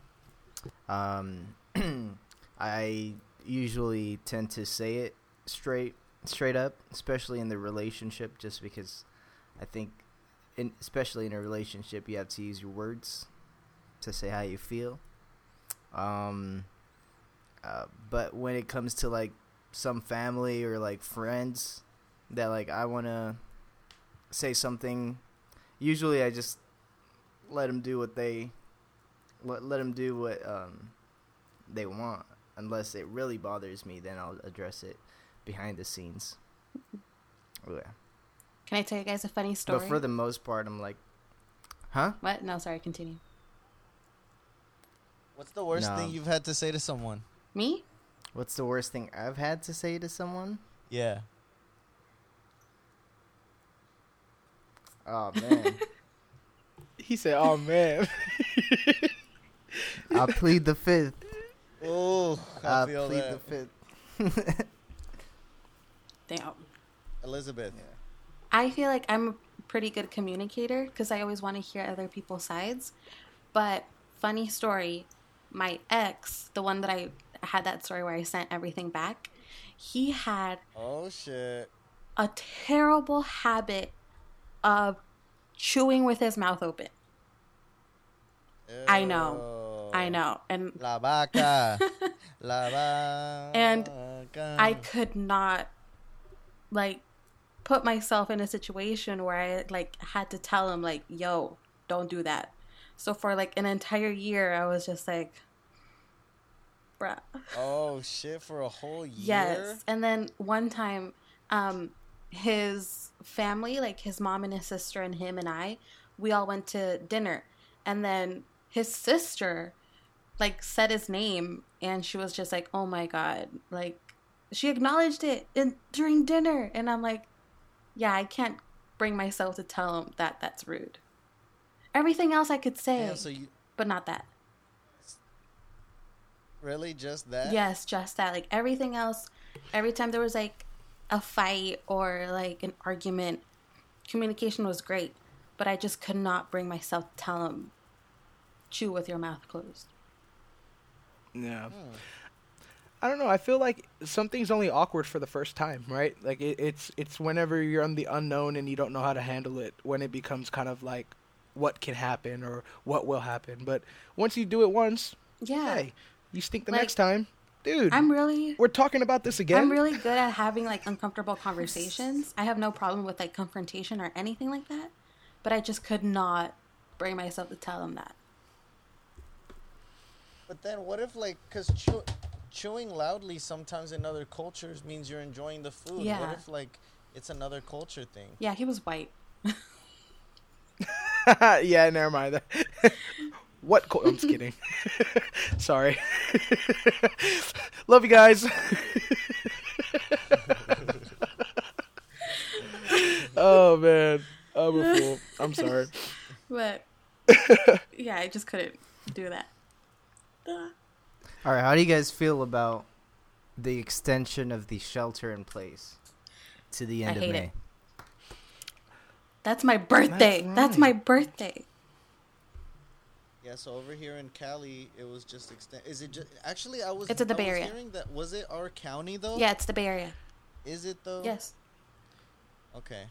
um, I usually tend to say it straight, straight up, especially in the relationship, just because I think, in, especially in a relationship, you have to use your words to say how you feel. Um, uh, but when it comes to like some family or like friends that like I want to say something, usually I just let them do what they let let them do what um they want. Unless it really bothers me, then I'll address it behind the scenes. Oh, yeah. Can I tell you guys a funny story? But for the most part, I'm like, huh? what? No, sorry. Continue. What's the worst No. thing you've had to say to someone? Me? What's the worst thing I've had to say to someone? Yeah. Oh man, he said oh man I'll plead the fifth. Oh, I I'll feel plead that. the fifth. Damn. Elizabeth. Yeah. I feel like I'm a pretty good communicator because I always want to hear other people's sides. But funny story, my ex, the one that I had that story where I sent everything back. He had Oh shit. a terrible habit of chewing with his mouth open. I know. I know. And La vaca. La vaca. And I could not like put myself in a situation where I like had to tell him like, "Yo, don't do that." So for like an entire year, I was just like, "Bruh." Oh shit! For a whole year. Yes. And then one time, um, his family, like his mom and his sister and him and I, we all went to dinner. And then his sister, like, said his name and she was just like, oh my God. Like, she acknowledged it in, during dinner. And I'm like, yeah, I can't bring myself to tell him that that's rude. Everything else I could say, Damn, so you but not that. really just that? Yes, just that. Like everything else, every time there was like a fight or like an argument, communication was great, but I just could not bring myself to tell him, chew with your mouth closed. Yeah. Hmm. I don't know. I feel like something's only awkward for the first time, right? Like it, it's it's whenever you're on the unknown and you don't know how to handle it when it becomes kind of like what can happen or what will happen. But once you do it once, Yeah. hey, you stink the Like, next time, dude. I'm really we're talking about this again. I'm really good at having like uncomfortable conversations. I have no problem with like confrontation or anything like that, but I just could not bring myself to tell him that. But then what if like because chew- chewing loudly sometimes in other cultures means you're enjoying the food. Yeah. What if like it's another culture thing? Yeah, he was white. yeah, never mind. what? Co- I'm just kidding. Sorry. Love you guys. oh man, I'm a fool. I'm sorry. But yeah, I just couldn't do that. All right, how do you guys feel about the extension of the shelter in place to the end I of hate May? it. That's my birthday. That's, right. my birthday. Yeah, so over here in Cali, it was just extend. Is it just actually? I was. It's in the I Bay Area. Hearing that was it our county though? Yeah, it's the Bay Area. Is it though? Yes. Okay.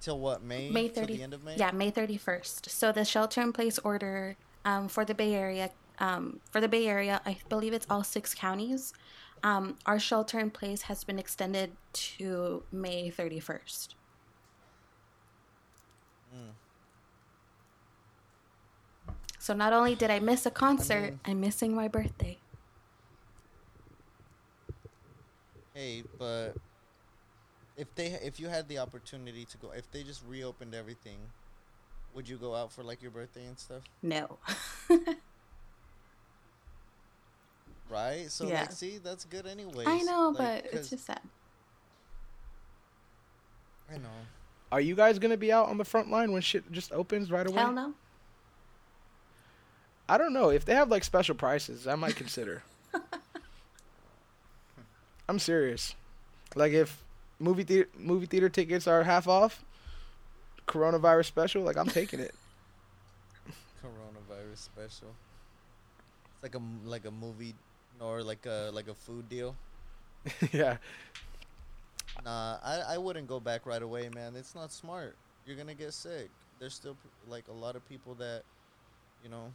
Till what May? May Till 30 the end of May. Yeah, May 31st. So the shelter in place order um, for the Bay Area, um, for the Bay Area, I believe it's all six counties. Um, our shelter in place has been extended to May 31st. Mm. So not only did I miss a concert, mean- I'm missing my birthday. Hey, but if they if you had the opportunity to go, if they just reopened everything, would you go out for like your birthday and stuff? No. Right. So Yeah. like, see, that's good anyway. I know, but it's just sad. I know. Are you guys gonna be out on the front line when shit just opens right away? Hell no. I don't know if they have like special prices. I might consider. I'm serious. Like if movie theater movie theater tickets are half off, coronavirus special, like I'm taking it. Coronavirus special. It's like a m- like a movie or like a like a food deal. yeah. Nah, I I wouldn't go back right away, man. It's not smart. You're gonna get sick. There's still like a lot of people that, you know,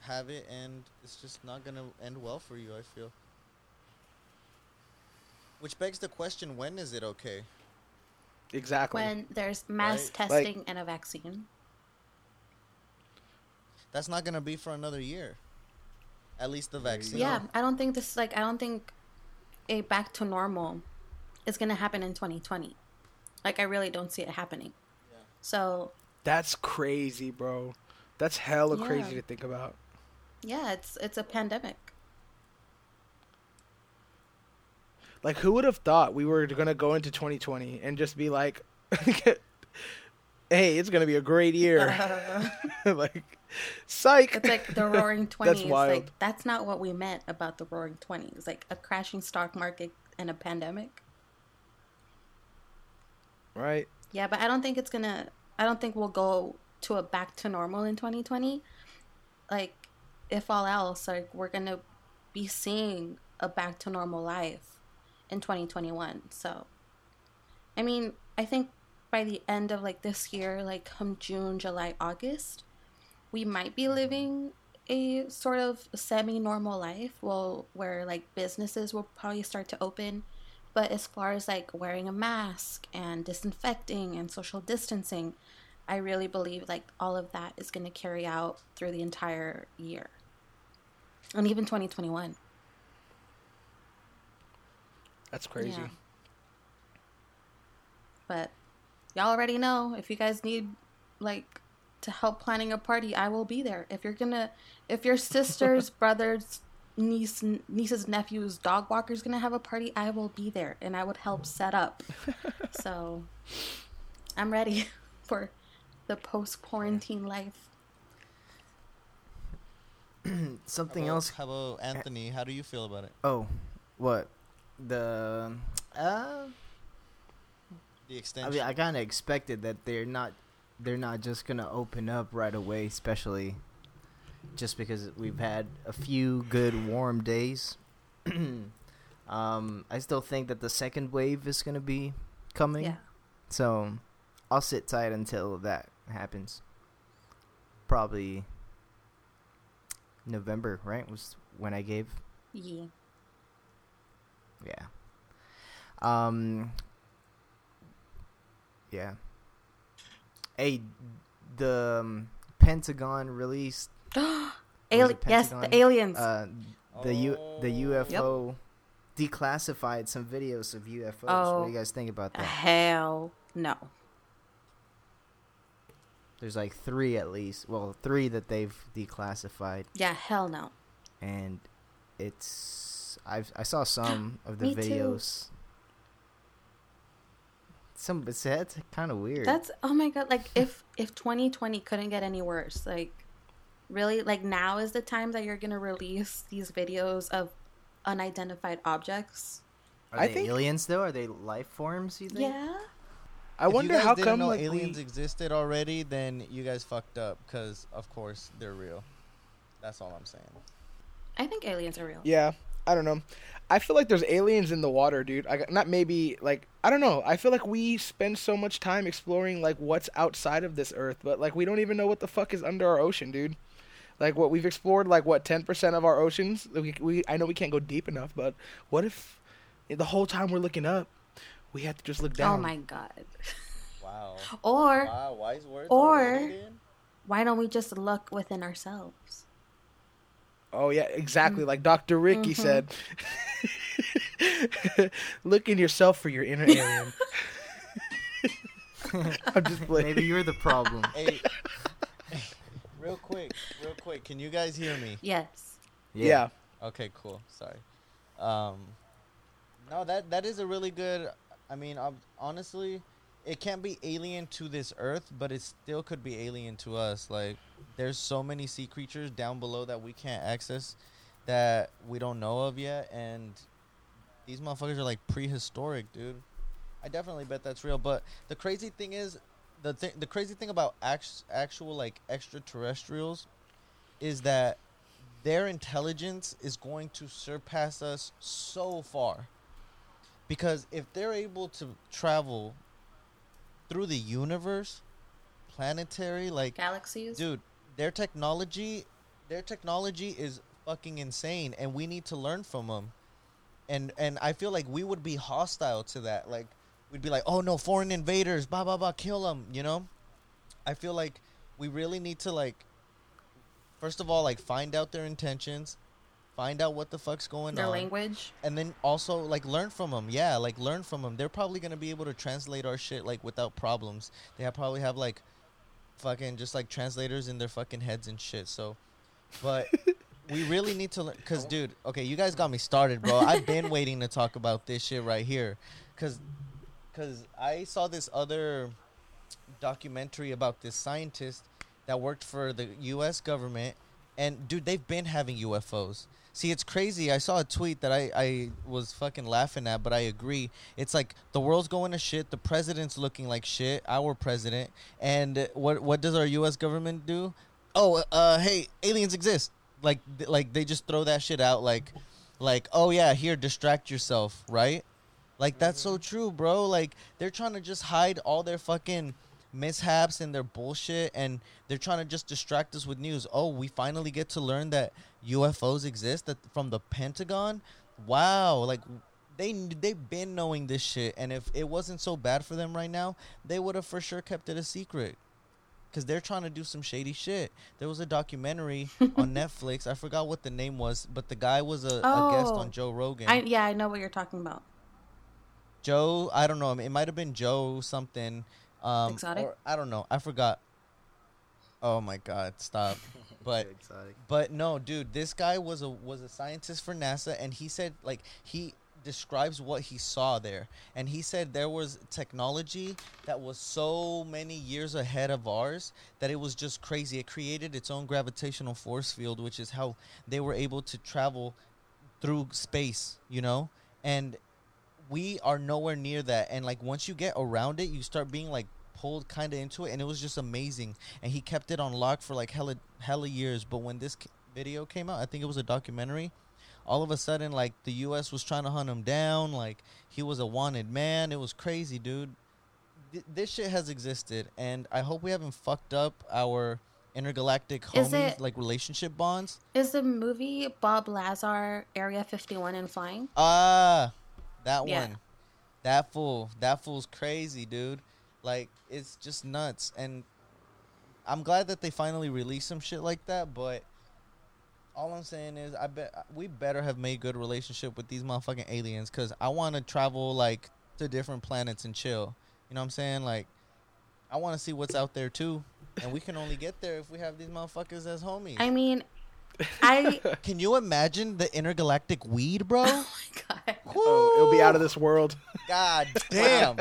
have it, and it's just not gonna end well for you. I feel. Which begs the question: When is it okay? Exactly. When there's mass Right. Like- testing and a vaccine. That's not gonna be for another year. At least the vaccine. Yeah, I don't think this like I don't think a back to normal is gonna happen in 2020. Like I really don't see it happening. Yeah. So That's crazy, bro. That's hella Yeah. crazy to think about. yeah, it's it's a pandemic. Like who would have thought we were gonna go into 2020 and just be like, "Hey, it's gonna be a great year." like, psych. It's like the Roaring Twenties. wild. Like that's not what we meant about the Roaring Twenties. Like a crashing stock market and a pandemic. right. Yeah, but I don't think it's gonna. I don't think we'll go to a back to normal in 2020. Like, if all else, like we're gonna be seeing a back to normal life in 2021. So, I mean, I think by the end of like this year, like come June, July, August, we might be living a sort of semi normal life. Well, where like businesses will probably start to open. But as far as like wearing a mask and disinfecting and social distancing, I really believe like all of that is going to carry out through the entire year and even 2021. That's crazy. Yeah. But y'all already know if you guys need like to help planning a party, I will be there. If you're gonna, if your sister's brother's niece, niece's nephew's dog walker's gonna have a party, I will be there and I would help set up. so I'm ready for the post quarantine life. Something How about- else. How about Anthony? How do you feel about it? Oh, what? The uh, The I mean, I kind of expected that they're not, they're not just gonna open up right away, especially just because we've had a few good warm days. um, I still think that the second wave is gonna be coming. Yeah. So I'll sit tight until that happens. Probably November, right? Was when I gave. Yeah. Yeah. Um. Yeah. Hey, the um, Pentagon released Ali- yes, the aliens. uh, the U the Oh. UFO declassified some videos of UFOs. What Oh. do you guys think about that? Hell no. There's like three at least. Well, three that they've declassified, Yeah, hell no. and it's I've I saw some of the Me too. Videos. Some it's that's kind of weird. That's oh my god! Like if if 2020 couldn't get any worse, like really, like now is the time that you're gonna release these videos of unidentified objects. Are I they think- aliens though? Are they life forms? You think? Yeah. I If wonder guys how didn't come know like aliens we, existed already, then you guys fucked up because of course they're real. That's all I'm saying. I think aliens are real. Yeah, I don't know. I feel like there's aliens in the water, dude. I, not maybe like I don't know. I feel like we spend so much time exploring like what's outside of this earth, but like we don't even know what the fuck is under our ocean, dude. Like what we've explored, like what ten percent of our oceans. We, we I know we can't go deep enough, but what if eh, the whole time we're looking up, we have to just look oh down? Oh my god. Wow. Or Wow, wise words. or- why don't we just look within ourselves? Oh yeah, exactly. Like Dr. Ricky Mhm. said. Look in yourself for your inner alien. I'm just playing. Maybe you're the problem. Hey, real quick, real quick. Can you guys hear me? Yes. Yeah. Okay, cool. Sorry. Um, no, that that is a really good. I mean, um, honestly, it can't be alien to this Earth, but it still could be alien to us. Like, there's so many sea creatures down below that we can't access, that we don't know of yet, and these motherfuckers are like prehistoric, dude. I definitely bet that's real. But the crazy thing is, the thing, the crazy thing about act- actual like extraterrestrials, is that their intelligence is going to surpass us so far. Because if they're able to travel through the universe, planetary, like Galaxies. dude, their technology, their technology is fucking insane, and we need to learn from them. And and I feel like we would be hostile to that. Like we'd be like, oh no, foreign invaders, blah blah blah, kill them. You know, I feel like we really need to like, first of all, like find out their intentions, find out what the fuck's going Their on. language. and then also like learn from them yeah like learn from them they're probably gonna be able to translate our shit like without problems. They have probably have like fucking just like translators in their fucking heads and shit so. But we really need to learn because dude okay you guys got me started bro. I've been waiting to talk about this shit right here. Because because i saw this other documentary about this scientist that worked for the us government and dude they've been having ufos See, it's crazy. I saw a tweet that I, I was fucking laughing at, but I agree. It's like the world's going to shit. The president's looking like shit. Our president. And what what does our U.S. government do? Oh, uh, hey, aliens exist. like like they just throw that shit out like like oh yeah here distract yourself right like that's so true bro like they're trying to just hide all their fucking mishaps and their bullshit and they're trying to just distract us with news oh we finally get to learn that ufos exist that from the pentagon wow like they they've been knowing this shit and if it wasn't so bad for them right now they would have for sure kept it a secret because they're trying to do some shady shit. There was a documentary on Netflix. I forgot what the name was, but the guy was a, a oh, guest Oh. on Joe Rogan. I yeah, I know what you're talking about. Joe, I don't know. It might have been Joe something. Um, Exotic? or- I don't know. I forgot. Oh my god! Stop. But but no, dude, this guy was a was a scientist for NASA, and he said like he describes what he saw there, and he said there was technology that was so many years ahead of ours that it was just crazy. It created its own gravitational force field, which is how they were able to travel through space, you know, and we are nowhere near that. And like once you get around it, you start being like pulled kind of into it, and it was just amazing. And he kept it on lock for like hella hella years. But when this video came out, I think it was a documentary. All of a sudden, like the U.S. was trying to hunt him down. Like he was a wanted man. It was crazy, dude. Th- this shit has existed, and I hope we haven't fucked up our intergalactic homies it- like relationship bonds. Is the movie Bob Lazar Area 51 and Flying? Ah, that Yeah. one. That fool. That fool's crazy, dude. Like it's just nuts and I'm glad that they finally released some shit like that, but all I'm saying is I bet we better have made good relationship with these motherfucking aliens cuz I want to travel like to different planets and chill. You know what I'm saying? Like I want to see what's out there too. And we can only get there if we have these motherfuckers as homies. I mean, I can you imagine the intergalactic weed, bro? oh my god. Oh, it'll be out of this world. God damn.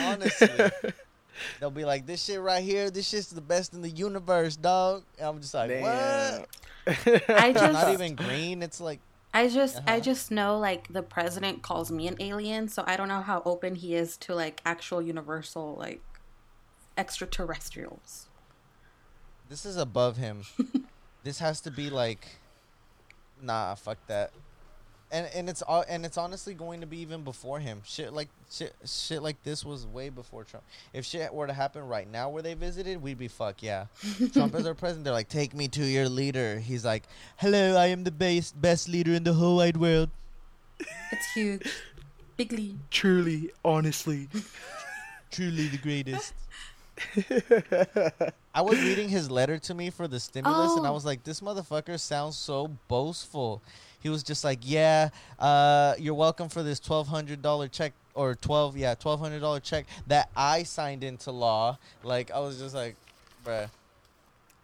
Honestly. They'll be like, this shit right here, this shit's the best in the universe, dog. And I'm just like, Damn. what? I It's just not even green. It's like, I just I Uh-huh. just know like the president calls me an alien, so I don't know how open he is to like actual universal like extraterrestrials. this is above him. This has to be like, nah, fuck that. And and it's all and it's honestly going to be even before him. Shit like shit shit like this was way before Trump. If shit were to happen right now where they visited, we'd be fuck yeah. Trump is our president. They're like, take me to your leader. He's like, hello, I am the best best leader in the whole wide world. It's huge. Big league. Truly, honestly. Truly the greatest. I was reading his letter to me for the stimulus, and I Oh. was like, "This motherfucker sounds so boastful." He was just like, "Yeah, uh, you're welcome for this twelve hundred dollar check or twelve, yeah, twelve hundred dollar check that I signed into law." Like, I was just like, "Bruh,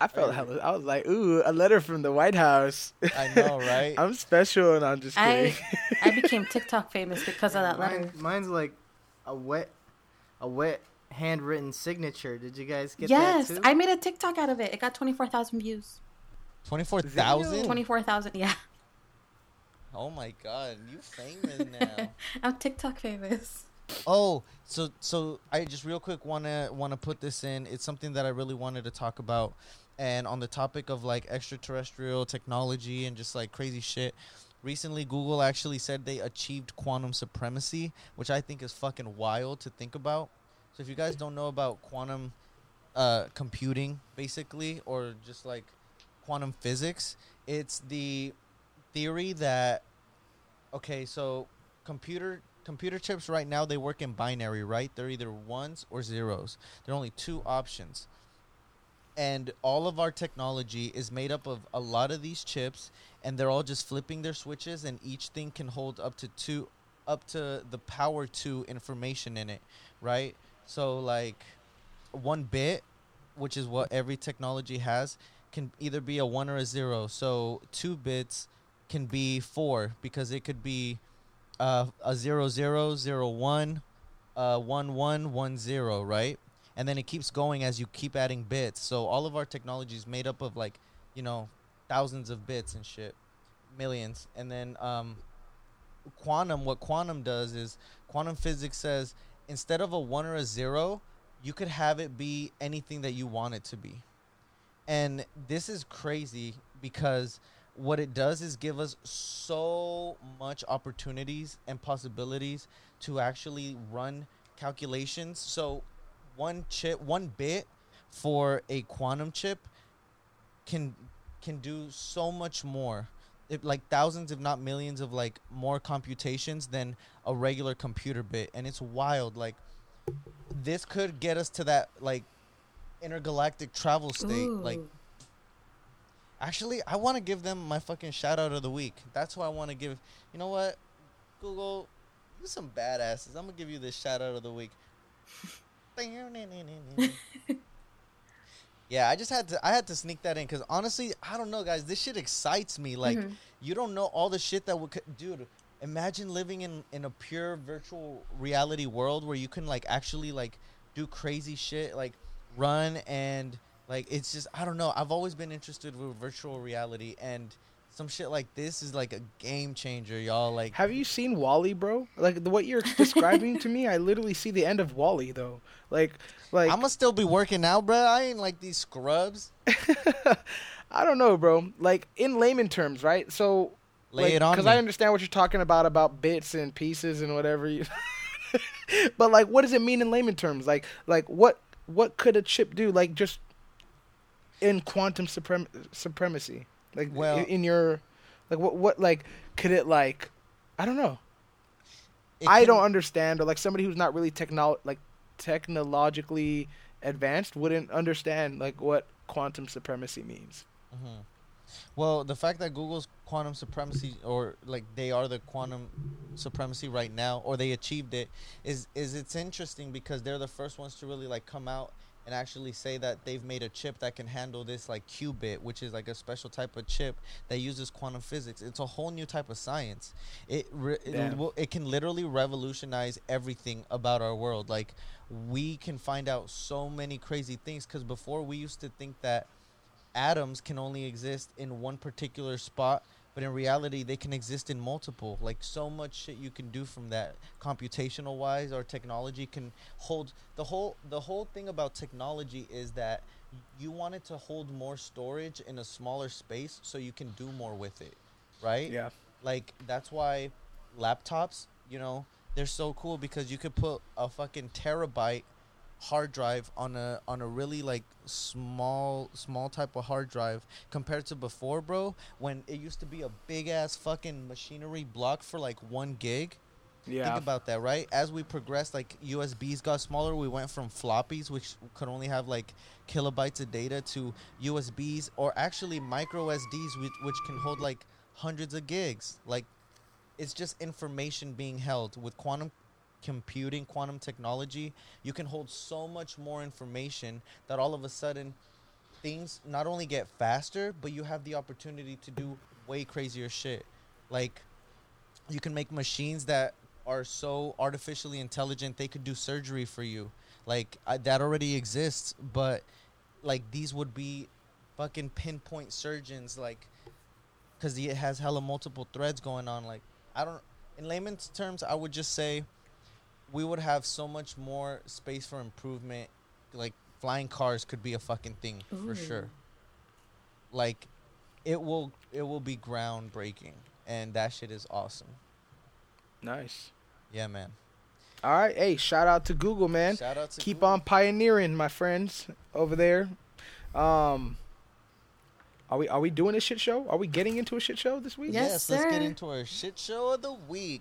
I felt hella. I was like, ooh, a letter from the White House. I know, right?" I'm special, and I'm just kidding. I I became TikTok famous because of that Mine- letter. mine's like a wet, a wet handwritten signature. Did you guys get yes, that too? I made a TikTok out of it. It got twenty four thousand views. Twenty four thousand. Twenty four thousand, yeah. Oh my god, you famous now. I'm TikTok famous. Oh, so so I just real quick wanna wanna put this in. It's something that I really wanted to talk about, and on the topic of like extraterrestrial technology and just like crazy shit. Recently, Google actually said they achieved quantum supremacy, which I think is fucking wild to think about. So if you guys don't know about quantum uh, computing, basically, or just like quantum physics, it's the theory that okay, so computer computer chips right now they work in binary, right? They're either ones or zeros. There are only two options. And all of our technology is made up of a lot of these chips and they're all just flipping their switches and each thing can hold up to two up to the power 2 information in it, right? So like one bit, which is what every technology has, can either be a 1 or a 0. So 2 bits can be 4 because it could be uh, a zero zero zero one, uh, one one one zero, right? And then it keeps going as you keep adding bits. So all of our technology is made up of like, you know, thousands of bits and shit, millions. And then um, quantum, what quantum does is quantum physics says instead of a one or a zero, you could have it be anything that you want it to be. And this is crazy because what it does is give us so much opportunities and possibilities to actually run calculations. So one chip, one bit for a quantum chip can can do so much more. It, like thousands if not millions of like more computations than a regular computer bit and it's wild like this could get us to that like intergalactic travel state like Actually, I want to give them my fucking shout out of the week. That's who I want to give. You know what? Google, you some badasses. I'm gonna give you this shout out of the week. yeah, I just had to. I had to sneak that in because honestly, I don't know, guys. This shit excites me. Like, Mhm. you don't know all the shit that would, dude. Imagine living in in a pure virtual reality world where you can like actually like do crazy shit, like run and like it's just I don't know. I've always been interested with virtual reality and some shit like this is like a game changer, y'all. Like Have you seen WALL-E, bro? Like the, what you're describing to me, I literally see the end of WALL-E though. Like, like I'm gonna still be working out, bro. I ain't like these scrubs. I don't know, bro. Like in layman terms, right? So, Lay like, it on Because. I understand what you're talking about about bits and pieces and whatever. You but like, what does it mean in layman terms? Like, like what what could a chip do? Like just in quantum suprem- supremacy. Like, Well- in, in your like what what like could it like? I don't know. I can- don't understand, or like somebody who's not really techno like technologically advanced wouldn't understand like what quantum supremacy means. Mhm. Well, the fact that Google's quantum supremacy, or like they are the quantum supremacy right now, or they achieved it, is is it's interesting because they're the first ones to really like come out and actually say that they've made a chip that can handle this like qubit, which is like a special type of chip that uses quantum physics. It's a whole new type of science. It re- it, will, it can literally revolutionize everything about our world. Like we can find out so many crazy things because before we used to think that atoms can only exist in one particular spot but in reality they can exist in multiple like so much shit you can do from that computational wise or technology can hold the whole the whole thing about technology is that you want it to hold more storage in a smaller space so you can do more with it right Yeah. like that's why laptops you know they're so cool because you could put a fucking terabyte hard drive on a on a really like small small type of hard drive compared to before bro when it used to be a big ass fucking machinery block for like one gig Yeah. Think about that, right? As we progressed, like USBs got smaller, we went from floppies, which could only have like kilobytes of data, to USBs or actually micro SDs, which, which can hold like hundreds of gigs. Like, it's just information being held. With quantum computing, quantum technology, you can hold so much more information that all of a sudden things not only get faster, but you have the opportunity to do way crazier shit. Like, you can make machines that are so artificially intelligent they could do surgery for you like uh, that already exists but like these would be fucking pinpoint surgeons like because it has hella multiple threads going on like i don't in layman's terms i would just say we would have so much more space for improvement like flying cars could be a fucking thing for sure like it will it will be groundbreaking and that shit is awesome Nice. yeah man All right. Hey, shout out to Google, man. Shout out to Keep Google. on pioneering, my friends over there. Um, are we are we doing a shit show? Are we getting into a shit show this week? Yes, yes, let's get into our shit show of the week.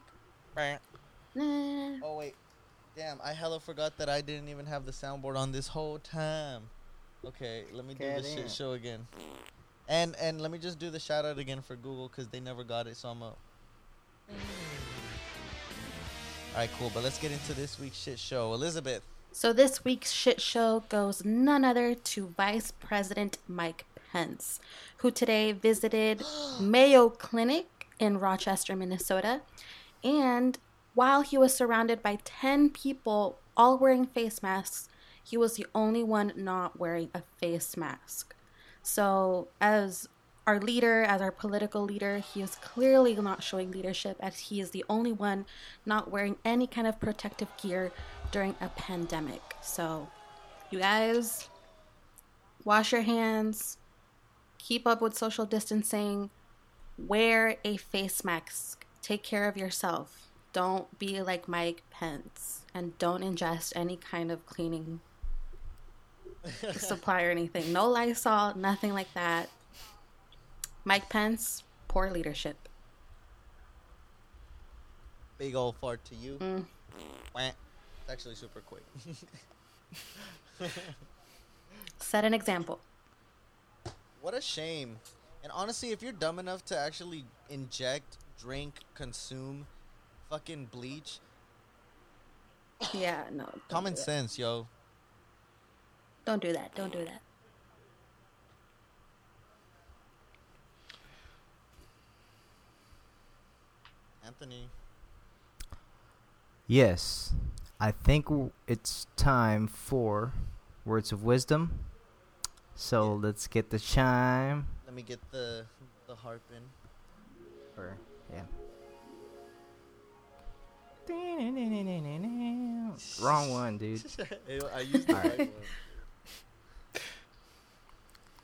Bah. Nah. Oh wait, damn! I hella forgot that I didn't even have the soundboard on this whole time. Okay, let me do the shit show again. And and let me just do the shout out again for Google because they never got it, so I'm up. All right, cool. But let's get into this week's shit show. Elizabeth. So this week's shit show goes none other to Vice President Mike Pence, who today visited Mayo Clinic in Rochester, Minnesota. And while he was surrounded by 10 people all wearing face masks, he was the only one not wearing a face mask. So, as our leader, as our political leader, he is clearly not showing leadership as he is the only one not wearing any kind of protective gear during a pandemic. So, you guys, wash your hands, keep up with social distancing, wear a face mask, take care of yourself. Don't be like Mike Pence and don't ingest any kind of cleaning supply or anything. No Lysol, nothing like that. Mike Pence, poor leadership. Big old fart to you. Mm. It's actually super quick. Set an example. what a shame. And honestly, if you're dumb enough to actually inject, drink, consume fucking bleach, Yeah, no. common sense, yo. Don't do that. Don't do that. Anthony. Yes, I think it's time for words of wisdom. So let's get the chime. Let me get the the harp in. Or yeah. Wrong one, dude. I used the right one.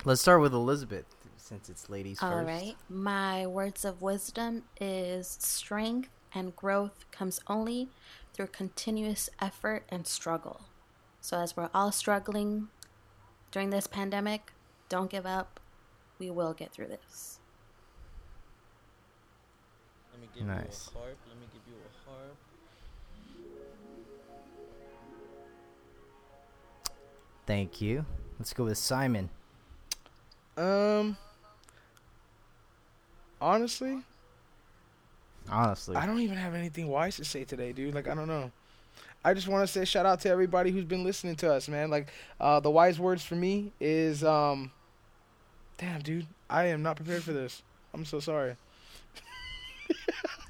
Let's start with Elizabeth since it's ladies All first. right. My words of wisdom is strength and growth comes only through continuous effort and struggle. So, as we're all struggling during this pandemic, don't give up. We will get through this. Let me give Nice. Thank you. Let's go with Simon. Um. Honestly, Honestly. I don't even have anything wise to say today, dude. Like I don't know. I just want to say shout out to everybody who's been listening to us, man. Like uh, the wise words for me is um. Damn, dude, I am not prepared for this. I'm so sorry.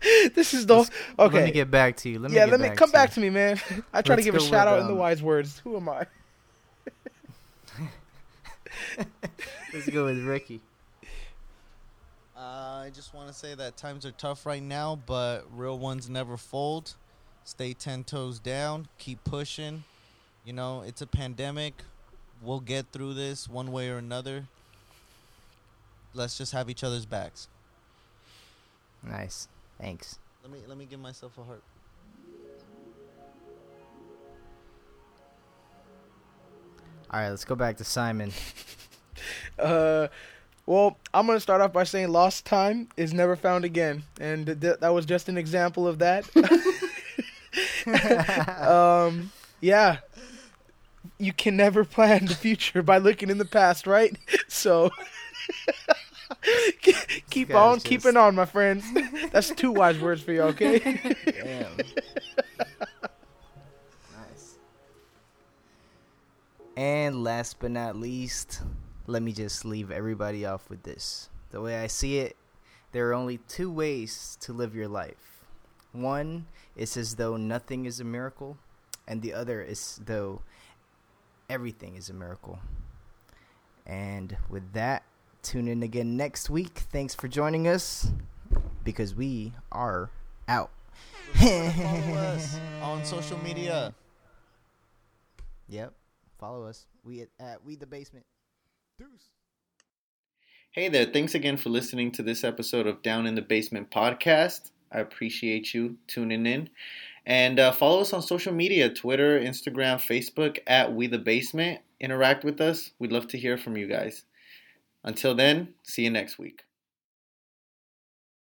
this is the Let's- okay. Let me get back to you. Let me yeah, let me back come to back to me, man. I try to Let's give a shout with, out in the um, wise words. Who am I? Let's go with Ricky. Uh, I just want to say that times are tough right now, but real ones never fold. Stay 10 toes down. Keep pushing. You know, it's a pandemic. We'll get through this one way or another. Let's just have each other's backs. Nice. Thanks. Let me let me give myself a heart. All right, let's go back to Simon. Uh, well, I'm gonna start off by saying lost time is never found again, and th- th- that was just an example of that. um, yeah, you can never plan the future by looking in the past, right? So. keep on just- keeping on, my friends. That's two wise words for you, okay? Damn. And last but not least, let me just leave everybody off with this. The way I see it, there are only two ways to live your life. One is as though nothing is a miracle, and the other is though everything is a miracle. And with that, tune in again next week. Thanks for joining us because we are out. Follow us on social media. Yep. Follow us. We at, at We the Basement. Hey there, thanks again for listening to this episode of Down in the Basement podcast. I appreciate you tuning in. And uh, follow us on social media Twitter, Instagram, Facebook at We the Basement. Interact with us. We'd love to hear from you guys. Until then, see you next week.